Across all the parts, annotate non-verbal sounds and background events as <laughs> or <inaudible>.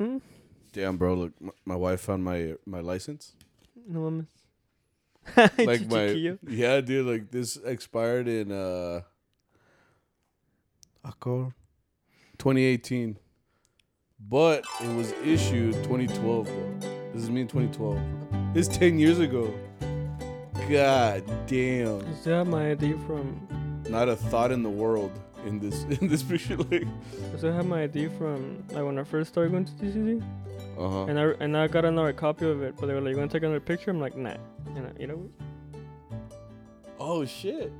Mm, Damn, bro. Look, my, my wife found my my license. no mames. <laughs> Like my yeah, dude. Like this expired in uh, Acor, 2018, but it was issued 2012, bro. This is me in 2012. It's 10 years ago. God damn. Is that my ID from. Not a thought in the world in this <laughs> in this picture. Like, I still have my ID from like when I first started going to TCC, uh huh. and I and I got another copy of it. But they were like, "You want to take another picture?" I'm like, "Nah." And I, you know, Oh shit.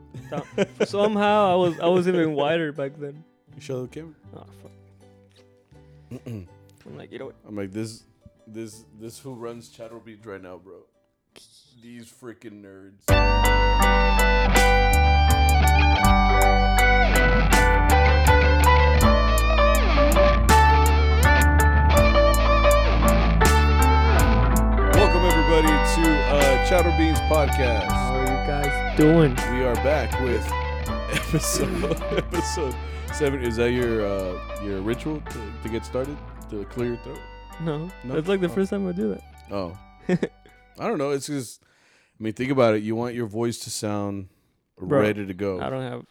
somehow I was I was even wider back then. You show the camera. Oh fuck. I'm like, you know what? I'm like this, this, this. Who runs Chattel Beats right now, bro? These freaking nerds. Everybody to uh, Chattel Beans podcast. How are you guys doing? We are back with episode <laughs> episode seven. Is that your uh, your ritual to, to get started to clear your throat? No, No? it's like the Oh. first time I do that. Oh, <laughs> I don't know. It's just, I mean, think about it. You want your voice to sound Bro, ready to go. I don't have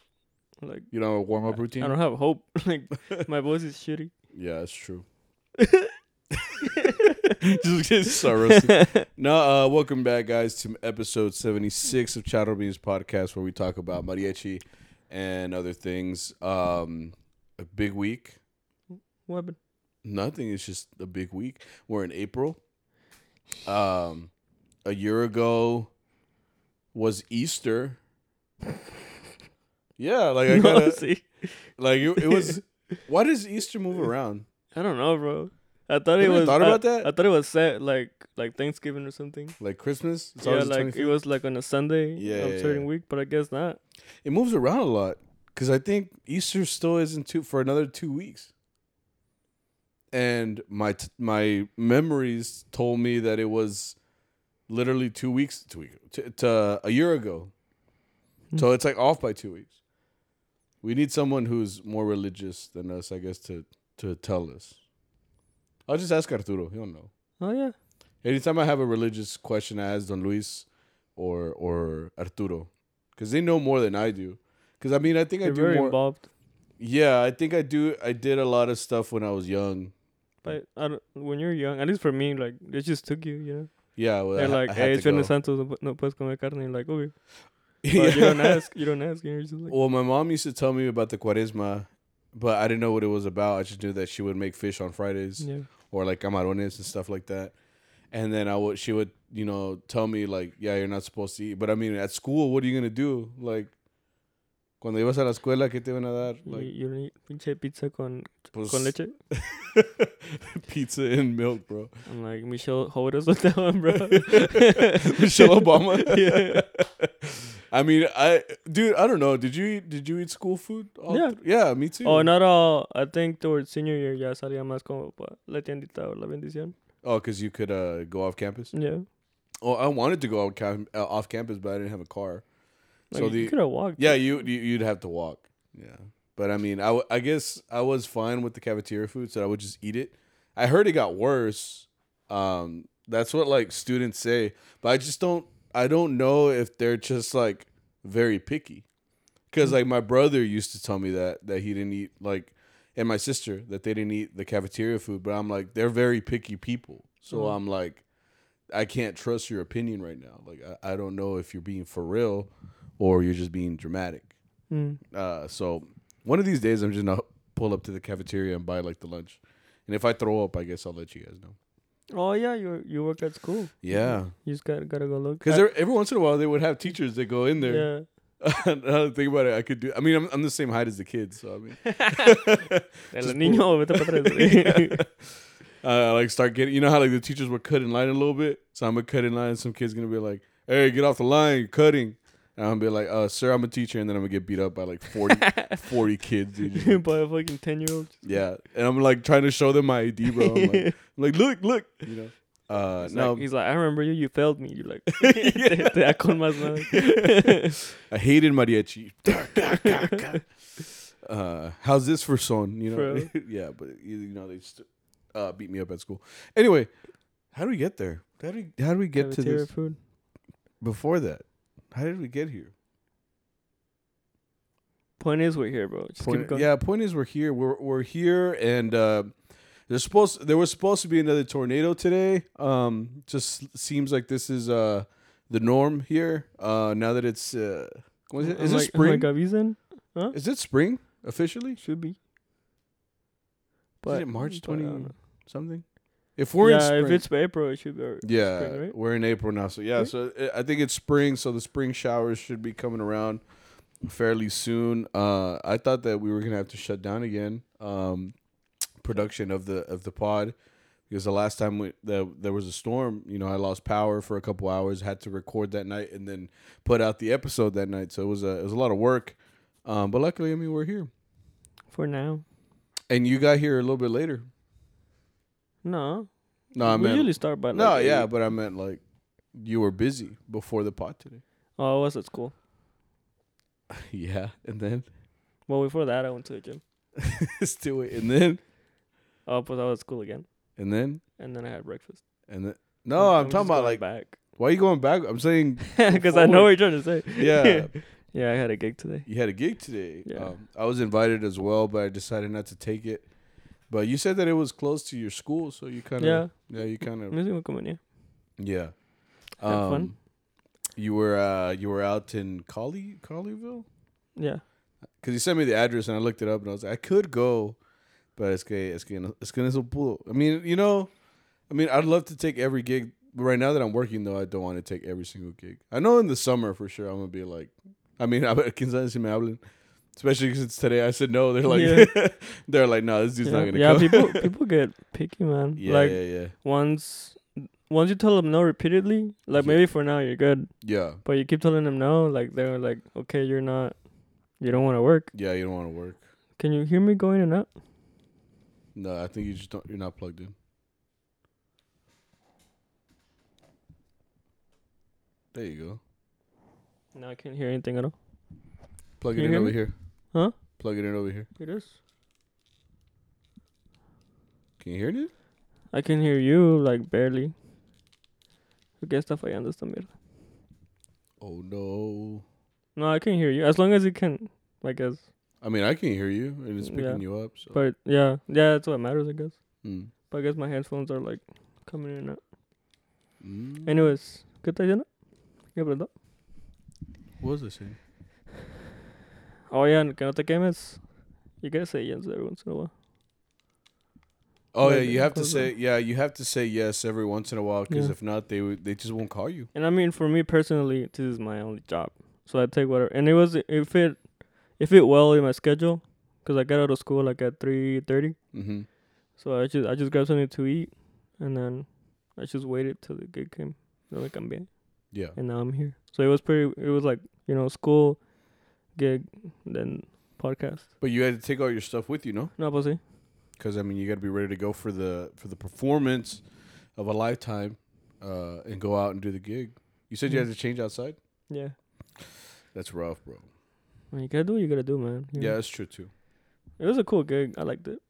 like you know, a warm up routine. I don't have hope. <laughs> like my voice is shitty. Yeah, that's true. <laughs> just get so roasted. <laughs> No, uh, welcome back, guys, to episode seventy six of Chattel Beans podcast, where we talk about mariachi and other things. Um, a big week. what happened? Nothing. It's just a big week. We're in April. Um, a year ago was Easter. Yeah, like I <laughs> No, gotta see, like it, it was. Why does Easter move around? I don't know, bro. I thought it was. thought I- about that? I thought it was set like like Thanksgiving or something. Like Christmas? It's yeah, like it was like on a Sunday Yeah, of yeah, certain yeah. week, but I guess not. It moves around a lot because I think Easter still isn't two for another two weeks. And my t- my memories told me that it was literally two weeks, two weeks, to, to a year ago. Hmm. So it's like off by two weeks. We need someone who's more religious than us, I guess, to to tell us. I'll just ask Arturo. He'll know. Oh yeah, Anytime I have a religious question, I ask Don Luis or or Arturo, because they know more than I do. Because I mean, I think I they're do very more. involved. Yeah, I think I do. I did a lot of stuff when I was young. But I don't, when you're young, at least for me, like it just took you, you know. Yeah, well, I, like, I had hey, go. Santos, no pu- no puedes comer carne. You're like, okay. <laughs> But Yeah. you don't ask. You don't ask. You're like, Well, my mom used to tell me about the Cuaresma, but I didn't know what it was about. I just knew that she would make fish on Fridays yeah. or like camarones and stuff like that. And then I would, she would, you know, tell me like, yeah, you're not supposed to eat. But I mean, at school, what are you gonna do? Like, cuando ibas a la escuela, ¿qué te van a dar? You, Like, you don't eat pinche pizza con pues, con leche. <laughs> pizza and milk, bro. I'm like Michelle Horace with that one, bro. <laughs> Michelle Obama. <laughs> Yeah. I mean, I dude, I don't know. Did you eat? Did you eat school food? all Yeah. th- yeah, me too. Oh, not all. I think towards senior year ya salía más como la tiendita o la bendición. Oh, because you could uh, go off campus. Yeah. Oh, I wanted to go off, cam- uh, off campus, but I didn't have a car. Like, So you could have walked. Yeah, you, you you'd have to walk. Yeah, but I mean, I, w- I guess I was fine with the cafeteria food, so I would just eat it. I heard it got worse. Um, that's what like students say, but I just don't. I don't know if they're just like very picky, because like my brother used to tell me that that he didn't eat like, and my sister that they didn't eat the cafeteria food. But I'm like, they're very picky people, so Mhm. I'm like, I can't trust your opinion right now. Like, I, I don't know if you're being for real or you're just being dramatic. Mm. Uh, so one of these days, I'm just gonna pull up to the cafeteria and buy like the lunch. And if I throw up, I guess I'll let you guys know. Oh yeah, you you work at school. Yeah, You just gotta gotta go look. because every once in a while they would have teachers that go in there. Yeah. <laughs> now I think about it, I could do. I mean, I'm I'm the same height as the kids, so I mean, <laughs> <laughs> El niño, vete para atrás. uh, like start getting. You know how like the teachers were cutting line a little bit, so I'm gonna cut in line. and Some kids gonna be like, "Hey, get off the line, you're cutting." And I'm gonna be like, uh, "Sir, I'm a teacher," and then I'm gonna get beat up by like 40, <laughs> 40 kids. Dude. Just <laughs> by a fucking ten year old. Yeah, and I'm like trying to show them my ID, bro. I'm like, <laughs> I'm like look, look, you know. Uh, He's, no, like, he's like, I remember you. You failed me. You're like, te, te con más. I hated mariachi. uh, how's this for son? You know, yeah, but you, know they. St- uh, beat me up at school. Anyway, how do we get there? How do we, how do we get to this food. before that? How did we get here? Point is, we're here, bro. Just keep going. yeah, point is we're here. We're we're here, and uh, there's supposed there was supposed to be another tornado today. Um, just seems like this is uh the norm here. Uh, now that it's uh, what is it? Is it like, spring? Like, avisen? is it spring officially? Should be. is it March but twenty something? If we're in yeah, spring, if it's April, it should be. yeah, spring, right? we're in April now. So yeah, Right? so I- I think it's spring. So the spring showers should be coming around fairly soon. Uh, I thought that we were gonna have to shut down again. Um, production of the of the pod because the last time we, the, there was a storm, you know, I lost power for a couple hours. Had to record that night and then put out the episode that night. So it was a it was a lot of work. Um, but luckily, I mean, we're here, For now. and you got here a little bit later. No. No, I we meant usually start by like no, yeah, but I meant like you were busy before the pod today. Oh, I was at school. <laughs> yeah, and then Well, before that, I went to the gym. <laughs> still wait, and then Oh, but I was at school again, and then and then I had breakfast. and then. No, I'm, just talking about like back why are you going back? I'm saying <laughs> because I know what you're trying to say. yeah. yeah, I had a gig today. You had a gig today. Yeah. Um, I was invited as well, but I decided not to take it. But you said that it was close to your school, so you kind of Yeah, yeah, you kind of music. Yeah, yeah. Had fun. Um, You were uh you were out in Collie Colleyville yeah. because you sent me the address and I looked it up and I was like I could go, but it's que es que it's que se pudo. I mean you know, I mean I'd love to take every gig. But right now that I'm working though, I don't want to take every single gig. I know in the summer for sure I'm gonna be like, I mean, <laughs> a ver, quién sabe si me hablen. Especially because it's today. I said no. They're like, Yeah. <laughs> they're like, no, this dude's yeah, not gonna yeah come. people <laughs> people get picky, man. yeah, like yeah, yeah, once once you tell them no repeatedly, like Yeah. maybe for now you're good, yeah, but you keep telling them no, like they're like, okay, you're not, you don't want to work. yeah. You don't want to work. Can you hear me going and out? No, I think you just don't. You're not plugged in. There you go. No, I can't hear anything at all. Plug Can it in over here. Huh? Plug it in over here. It is. Can you hear it? I can hear you like barely. ¿Qué está fallando esta mierda? Oh no. No, I can hear you as long as you can. I guess. I mean, I can hear you, and it's picking Yeah. you up. So. But yeah, yeah, that's what matters, I guess. Mm. But I guess my headphones are like coming in and out. Mm. Anyways, ¿qué diciendo? ¿Qué preguntó? what was I saying? Oh yeah, que no te quemes. You gotta say yes every once in a while. Oh yeah, Like, you have to say yeah, you have to say yes every once in a while because Yeah. if not, they they just won't call you. And I mean, for me personally, this is my only job, so I take whatever. And it was if it if it well in my schedule, cause I got out of school like at three thirty. Mm-hmm. So I just I just grabbed something to eat, and then I just waited till the gig came. Then I cambié, Yeah. and now I'm here. So it was pretty. It was like you know school, gig, then podcast. But you had to take all your stuff with you, no? No, pues sí. Because I mean, you got to be ready to go for the for the performance of a lifetime, uh, and go out and do the gig. You said you had Mhm. to change outside. Yeah. That's rough, bro. When you gotta do what you gotta do, man. you Yeah, know. that's true too. It was a cool gig. I liked it.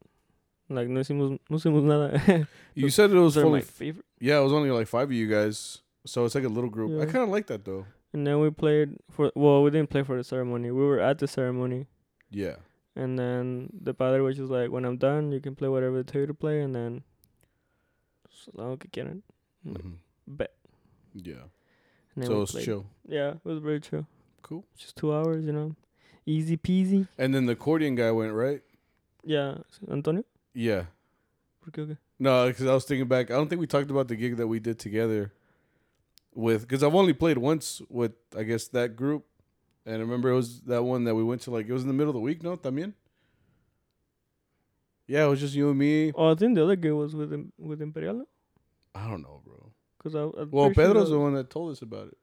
Like no hicimos no hicimos nada. <laughs> You said it was only my favorite. yeah, it was only like five of you guys, so it's like a little group. I kind of like that though. And then we played for well, we didn't play for the ceremony. We were at the ceremony. Yeah, And then the padre was just like, when I'm done, you can play whatever they tell you to play, and then so long que quieran. Mhm. Bet. yeah. And then So it's played. chill, Yeah, it was very chill. cool. Just two hours, you know, easy peasy. And then the accordion guy went right. Yeah, Antonio. Yeah. ¿Por qué. No, because I was thinking back. I don't think we talked about the gig that we did together with because I've only played once with I guess that group, and I remember it was that one that we went to like it was in the middle of the week. No, también. Yeah, it was just you and me. Oh, I think the other guy was with with Imperial. I don't know, bro. Cause I. I'm Well, pretty sure Pedro's the one that told us about it.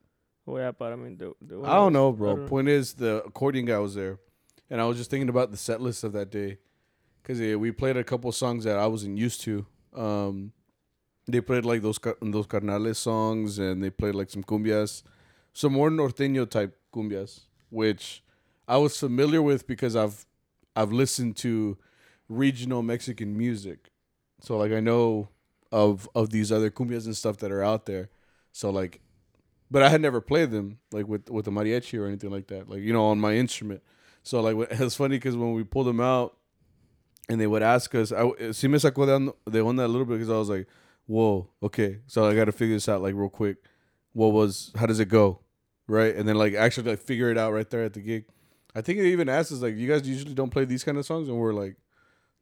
Oh yeah, but I mean the. the one I don't know, bro. Don't Point is, the accordion guy was there, and I was just thinking about the set list of that day, because we played a couple songs that I wasn't used to. Um, they played like those those carnales songs, and they played like some cumbias, some more norteño type cumbias, which I was familiar with because I've I've listened to regional Mexican music. So like I know of of these other cumbias and stuff that are out there. So like, but I had never played them like with with the mariachi or anything like that. Like you know on my instrument. So like <laughs> it's funny because when we pulled them out, and they would ask us, I sí me sacó de onda a little bit because I was like, whoa, okay. So I got to figure this out like real quick. What was how does it go, right? And then like actually like figure it out right there at the gig. I think they even asked us like, you guys usually don't play these kind of songs, and we're like,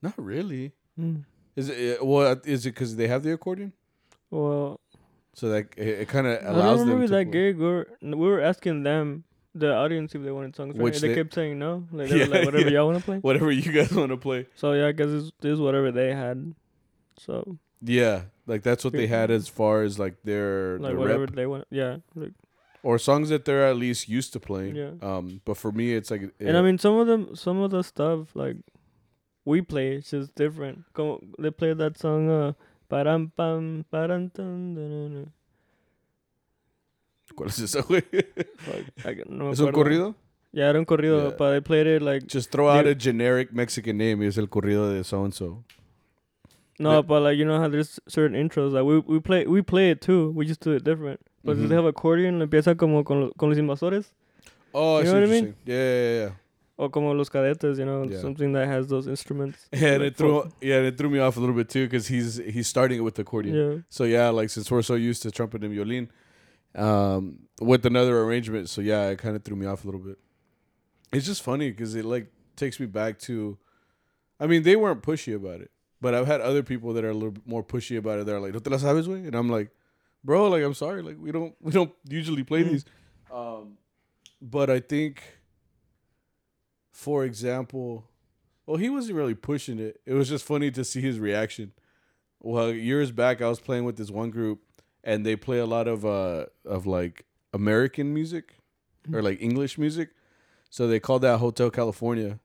not really. Mm. Is it well? Is it because they have the accordion? Well, So like it, it kind of allows them remember that play. gig. We were we were asking them, the audience, if they wanted songs. Right? Which they, they- kept saying no. Like they <laughs> Yeah, like whatever yeah. y'all want to play. Whatever you guys want to play. So yeah, I guess this, this is whatever they had. So Yeah, like that's what they had as far as like their like the whatever rep they want. Yeah. Like, or songs that they're at least used to playing. Yeah. Um, but for me, it's like it, And I mean, some of them, some of the stuff like we play, it's just different. Como, they play that song, uh, param pam param tan. ¿Cuál es esa, güey? I can- no me ¿Es un corrido? Yeah, era un corrido, Yeah. but they played it like Just throw out a generic Mexican name. Es el corrido de so and so. No, Yeah. but like you know how there's certain intros like we we play we play it too. We just do it different. But Mhm. if they have accordion, empieza como con, con los invasores Oh, You know what I mean? Yeah, yeah, yeah. o como los cadetes, you know, Yeah. something that has those instruments. <laughs> yeah. And Like, it threw yeah, and it threw me off a little bit too because he's he's starting it with the accordion. Yeah. So yeah, like since we're so used to trumpet and violin, um, with another arrangement, so yeah, it kind of threw me off a little bit. It's just funny because it like takes me back to, I mean, they weren't pushy about it, but I've had other people that are a little bit more pushy about it. They're like, "No te la sabes, güey," and I'm like, "Bro, like I'm sorry, like we don't <laughs> we don't usually play Mm. these." Um, but I think, for example, well, he wasn't really pushing it. It was just funny to see his reaction. Well, years back, I was playing with this one group, and they play a lot of uh of like American music or like English music. So they called that Hotel California.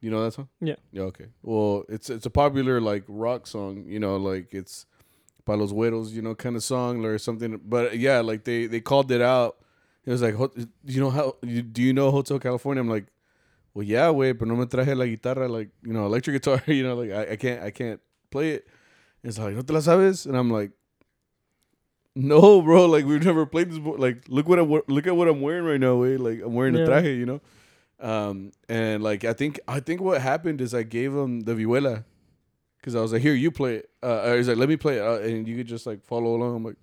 You know that song? Yeah. Yeah. Okay. Well, it's it's a popular like rock song. You know, like it's para los güeros, you know, kind of song or something. But yeah, like they they called it out. It was like, you know how? You, do you know Hotel California? I'm like, well, yeah, way, but no me traje la guitarra, like you know, electric guitar. <laughs> You know, like I, I can't I can't play it. It's like, no te la sabes, and I'm like, no, bro, like we've never played this. Like, look what I look at what I'm wearing right now, way. Like I'm wearing a Yeah. traje, you know. Um, and like I think I think what happened is I gave him the vihuela, because I was like, here, you play it. Uh, he's like, let me play it, uh, and you could just like follow along. I'm like,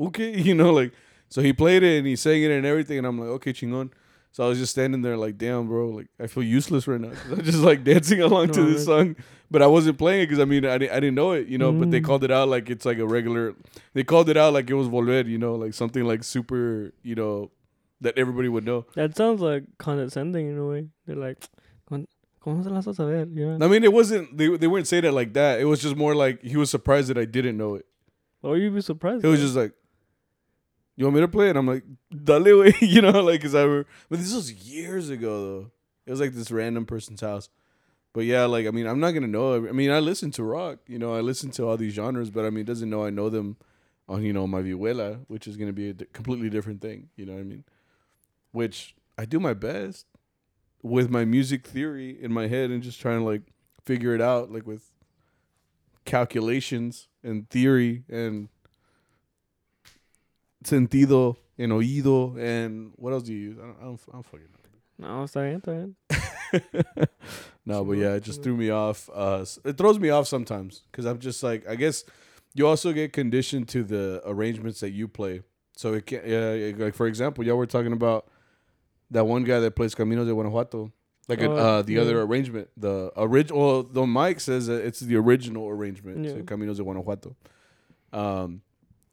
okay, <laughs> you know, like so he played it and he sang it and everything, and I'm like, okay, chingon. So I was just standing there like, damn, bro, like I feel useless right now." <laughs> I'm just like <laughs> dancing along to this song, but I wasn't playing it because I mean I didn't, I didn't know it, you know. But they Mm. called it out like it's like a regular. They called it out like it was volver, you know, like something like super, you know, that everybody would know. That sounds like condescending in a way. They're like, "Con- ¿cómo se las vas a saber? You know? I mean, it wasn't. They they weren't saying it like that. It was just more like he was surprised that I didn't know it. Or you'd be surprised. It was just like, you want me to play? And I'm like, dale, way, <laughs> you know, like, cause I were, but this was years ago though. It was like this random person's house. But yeah, like, I mean, I'm not gonna know. I mean, I listen to rock, you know, I listen to all these genres, but I mean, it doesn't know I know them on, you know, my vihuela, which is gonna be a completely different thing. You know what I mean? Which I do my best with my music theory in my head and just trying to like figure it out, like with calculations and theory and sentido and oído and what else do you use? I don't, I don't, I don't fucking No, está bien, está bien. know. no, but yeah, it just threw me off. Uh, it throws me off sometimes because I'm just like, I guess you also get conditioned to the arrangements that you play. So it can, yeah, like for example, y'all were talking about that one guy that plays Caminos de Guanajuato. Like Oh, uh, the yeah. other arrangement, the original. Well, the Mike says that it's the original arrangement. Yeah. So Caminos de Guanajuato. Um,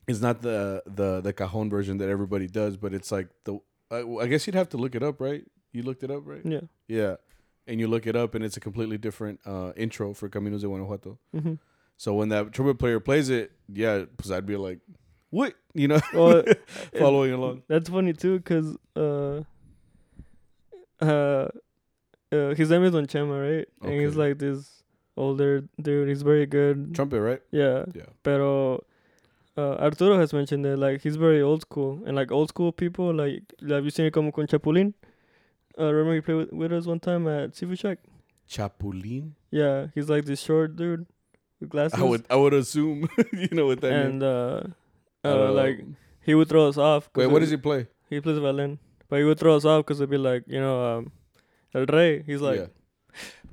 it's not the the the cajon version that everybody does, but it's like the. I, I guess you'd have to look it up, right? You looked it up, right? Yeah. Yeah, and you look it up, and it's a completely different uh, intro for Caminos de Guanajuato. hmm So when that trumpet player plays it, yeah, because I'd be like, "What?" You know, Well, <laughs> following along. That's funny too, cause uh, uh, uh, his name is Don Chema, right? And he's like this older dude. He's very good. Trumpet, right? Yeah. Yeah. Pero uh, Arturo has mentioned that like he's very old school and like old school people like have you seen him como con Chapulín? Uh, remember he played with, with us one time at Seafood Shack. Chapulín. Yeah, he's like this short dude with glasses. I would I would assume <laughs> you know what that means. and uh, uh like he would throw us off. wait, what does he play? He plays violin, but he would throw us off because it'd be like you know, um, El Rey. He's like yeah.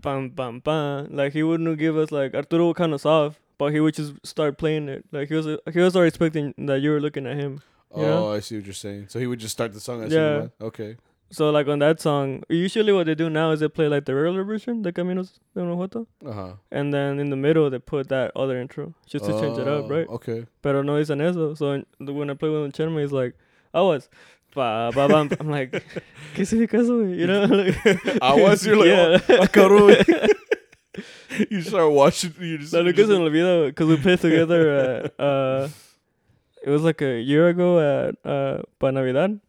bam bam bam. Like he wouldn't give us like Arturo would kind of soft, but he would just start playing it. Like he was he was already expecting that you were looking at him. Oh, know? I see what you're saying. So he would just start the song. As Yeah. Okay. So like on that song, usually what they do now is they play like the regular version, the Caminos de Guanajuato, Uh huh. and then in the middle they put that other intro just to change it up, right? Oh, Okay. Pero no es dicen eso. So when I play with Chema, he's like, I was. Ba, ba, bam. I'm like, <laughs> ¿qué significa eso. You know? Like, <laughs> I was. You're like, yeah. oh, cabrón. <laughs> you start watching. You just. La you nunca just se me olvida because we played together at, uh, it was like a year ago at, uh, para Navidad.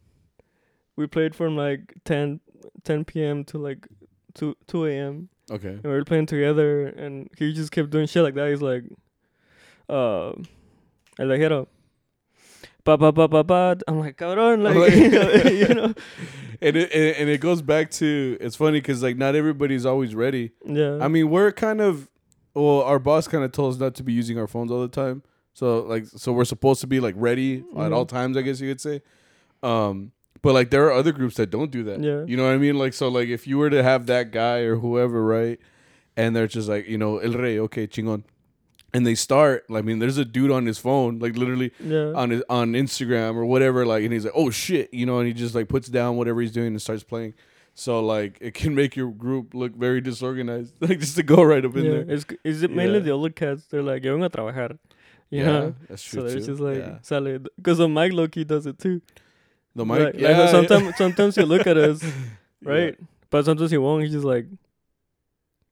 We played from like 10, 10 p.m. to like 2, 2 a.m. okay. And we were playing together and he just kept doing shit like that. He's like, uh, El Viajero. Ba, ba, ba, ba, ba. I'm like, cabrón, like, Like- <laughs> you know, you <laughs> know? And it and, and it goes back to it's funny because like not everybody's always ready. Yeah. I mean, we're kind of well, our boss kind of told us not to be using our phones all the time. So like, so we're supposed to be like ready at Mhm. all times, I guess you could say. Um, but like there are other groups that don't do that. Yeah. You know what I mean? Like so, like if you were to have that guy or whoever, right, and they're just like, you know, El Rey, okay, chingon, and they start. I mean, there's a dude on his phone, like literally yeah. on his on Instagram or whatever, like, and he's like, "Oh shit," you know, and he just like puts down whatever he's doing and starts playing. So like, it can make your group look very disorganized, <laughs> like just to go right up in yeah. there. It's, is it mainly Yeah. the older cats? They're like, yo vengo a trabajar. You yeah, know? that's So true they're too. just like, yeah. sale. Because the Mike Loki does it too. the Like- mic, like, yeah, sometimes, sometimes he'll look at us, <laughs> yeah. right? But sometimes he won't. He's just like,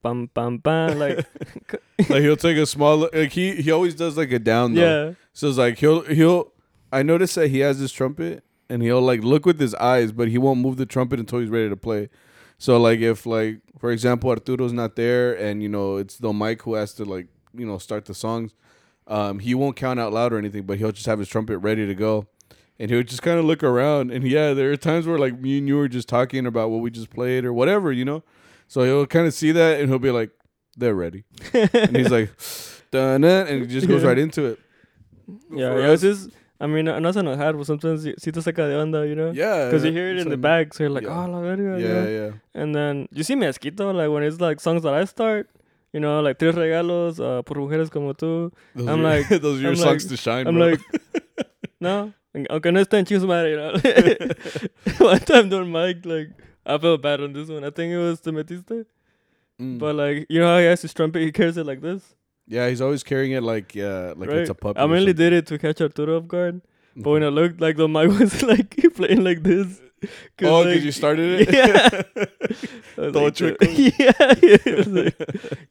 bam, bam, bam. Like, <laughs> <laughs> like he'll take a small, like he he always does like a down though. yeah. So it's like he'll he'll. I noticed that he has his trumpet and he'll like look with his eyes, but he won't move the trumpet until he's ready to play. So like if like for example Arturo's not there and you know it's the Mike who has to like you know start the songs, um he won't count out loud or anything, but he'll just have his trumpet ready to go, and he'll just kind of look around and yeah, there are times where like me and you were just talking about what we just played or whatever, you know. So he'll kind of see that and he'll be like, "They're ready," and he's like, <laughs> "Done it," and he just goes right into it. Yeah. For yeah it's just, I mean, no se enojar, but sometimes si si te saca de onda, you know? Yeah, Because you hear it in the back, so you're like, yeah. oh, la verga. you Yeah, know? yeah. And then you see Mezquito, like when it's like songs that I start, you know, like Tres Regalos, uh, Por Mujeres Como Tú. Those I'm are, like- <laughs> those are your I'm songs like- to shine. I'm bro. like, <laughs> no, aunque no estén chis madre, you know. One time Don Mike, like, I felt bad on this one. I think it was Te Metiste. Mm. But like, you know how he has his trumpet, he carries it like this, yeah, he's always carrying it like yeah, like right? it's a puppy. I mainly did it to catch Arturo off guard, but when I looked, like, the mic <laughs> was like <laughs> playing like this. oh, like, because you started it. <laughs> Yeah. Was like, trick. yeah, yeah. He like,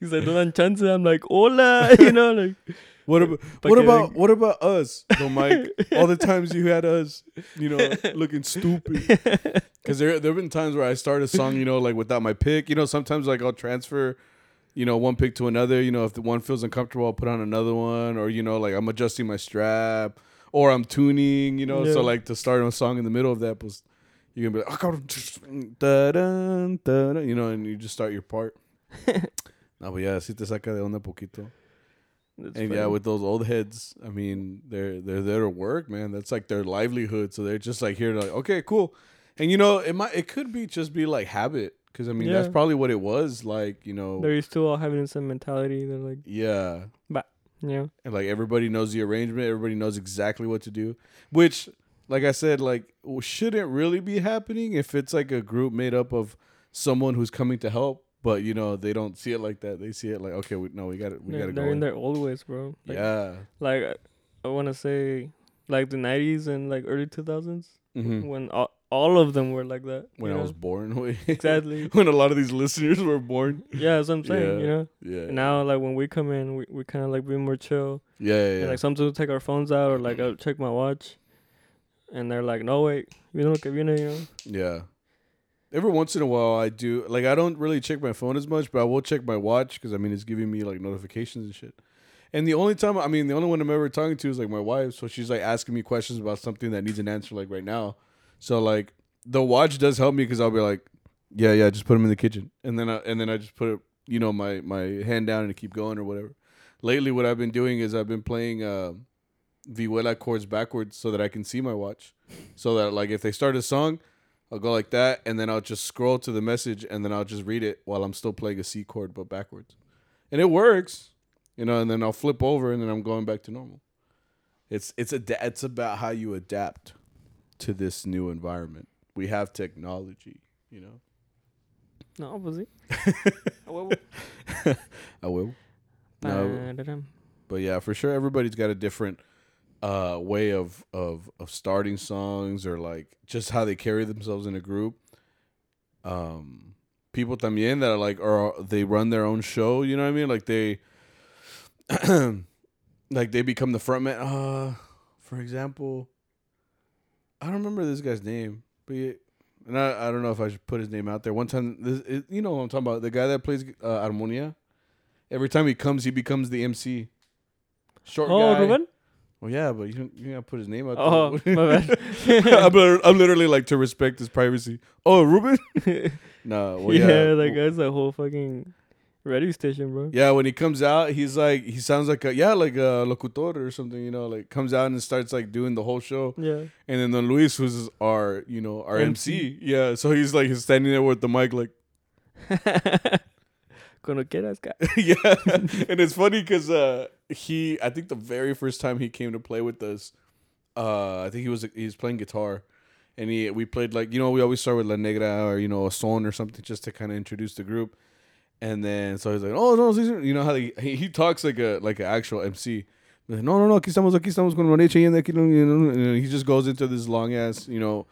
he's like, don't chance. I'm like, hola, you know, like. What about what about what about us, though, Mike? <laughs> All the times you had us, you know, <laughs> looking stupid. Because there there've been times where I start a song, you know, like without my pick. You know, sometimes like I'll transfer, you know, one pick to another. You know, if the one feels uncomfortable, I'll put on another one, or you know, like I'm adjusting my strap, or I'm tuning. You know, Yeah. so like to start a song in the middle of that, was you're gonna be like, "Ah, cabrón, da-dun, da-dun," you know, and you just start your part. <laughs> no, but yeah, sí te saca de onda poquito. That's And yeah, with those old heads, I mean, they're they're there to work, man. That's like their livelihood. So they're just like here to like, okay, cool. And you know, it might it could be just be like habit, because I mean that's probably what it was. Like you know, they're still all having the same mentality. They're like, yeah, but yeah, and like everybody knows the arrangement. Everybody knows exactly what to do. Which, like I said, like shouldn't really be happening if it's like a group made up of someone who's coming to help. But you know, they don't see it like that. They see it like, okay, we, no, we got it. we got to go. they're in their old ways, bro. Like, yeah. like I, I want to say, like the '90s and like early 2000s hmm when all, all of them were like that. When I know? was born, <laughs> exactly. <laughs> when a lot of these listeners were born. yeah, that's what I'm saying. Yeah. You know. Yeah. And now, like when we come in, we, we kind of like be more chill. yeah, yeah, And yeah. like sometimes we'll take our phones out or like I'll check my watch, and they're like, "No wait, you know que viene," you know. yeah. Every once in a while, I do like I don't really check my phone as much, but I will check my watch because I mean it's giving me like notifications and shit. And the only time, I mean, the only one I'm ever talking to is like my wife, so she's like asking me questions about something that needs an answer like right now. So like the watch does help me because I'll be like, yeah, yeah, just put them in the kitchen, and then I, and then I just put it you know my my hand down and keep going or whatever. Lately, what I've been doing is I've been playing uh, vihuela chords backwards so that I can see my watch, so that like if they start a song, I'll go like that, and then I'll just scroll to the message, and then I'll just read it while I'm still playing a C chord but backwards, and it works, you know. And then I'll flip over, and then I'm going back to normal. It's it's a it's about how you adapt to this new environment. We have technology, you know. No, pues sí. A huevo. I will. No. But yeah, for sure, everybody's got a different uh, way of, of of starting songs or like just how they carry themselves in a group. Um, people también that are like or they run their own show. You know what I mean? Like they, <clears throat> like they become the frontman. Uh, for example, I don't remember this guy's name, but he, and I, I don't know if I should put his name out there. One time, this it, you know what I'm talking about, the guy that plays uh, Armonia. Every time he comes, he becomes the MC. Short Oh, guy. Ruben? Well, yeah, but you you gotta put his name out Oh, there. <laughs> my bad. <laughs> I'm, lit- I'm literally like to respect his privacy. Oh, Ruben? <laughs> no, well, yeah, yeah, that guy's a whole fucking radio station, bro. Yeah, when he comes out, he's like he sounds like a yeah, like a locutor or something, you know, like comes out and starts like doing the whole show. Yeah. And then Don Luis, who's our, you know, our MC. MC. Yeah, so he's like he's standing there with the mic, like Cuando quieras, ca- <laughs> yeah. and it's funny because uh, he, I think the very first time he came to play with us, uh, I think he was he was playing guitar, and he we played like you know we always start with La Negra or you know a son or something just to kind of introduce the group, and then so he's like oh no sí, sí," you know how he he, talks like a like an actual MC. No no no aquí estamos aquí estamos con know, and he just goes into this long ass you know.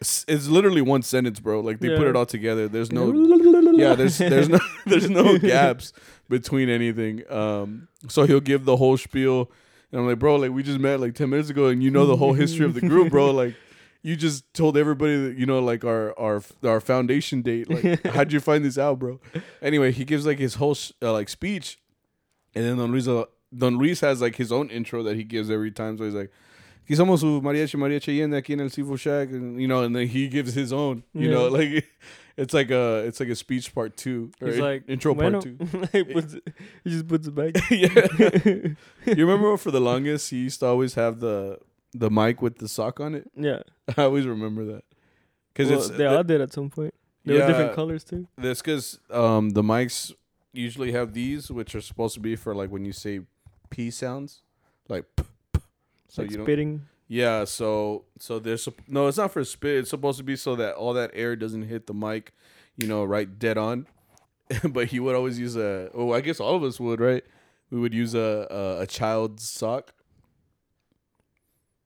It's, it's literally one sentence, bro. Like they put it all together. There's no <laughs> yeah there's there's no <laughs> there's no <laughs> gaps between anything. Um so he'll give the whole spiel and i'm like bro like we just met like 10 minutes ago and you know the whole history of the group bro. Like you just told everybody that you know like our our our foundation date like how'd you find this out bro? Anyway he gives like his whole sh- uh, like speech and then don luis uh, don luis has like his own intro that he gives every time. So he's like Aquí somos su mariachi, mariachi Allende aquí en el Seafood Shack, and you know, and then he gives his own, you know, like <laughs> it's like a it's like a speech part two, or He's like intro bueno. part two. <laughs> he, puts he just puts it back. <laughs> yeah, you remember for the longest he used to always have the the mic with the sock on it. yeah. I always remember that because Well, it's they all did at some point. They were different colors too. That's because um the mics usually have these, which are supposed to be for like when you say p sounds, like. P, p. So like you don't spitting. Yeah, so so there's no, it's not for spit. It's supposed to be so that all that air doesn't hit the mic, you know, right dead on. <laughs> but he would always use a. Oh, I guess all of us would, right? We would use a a, a child's sock.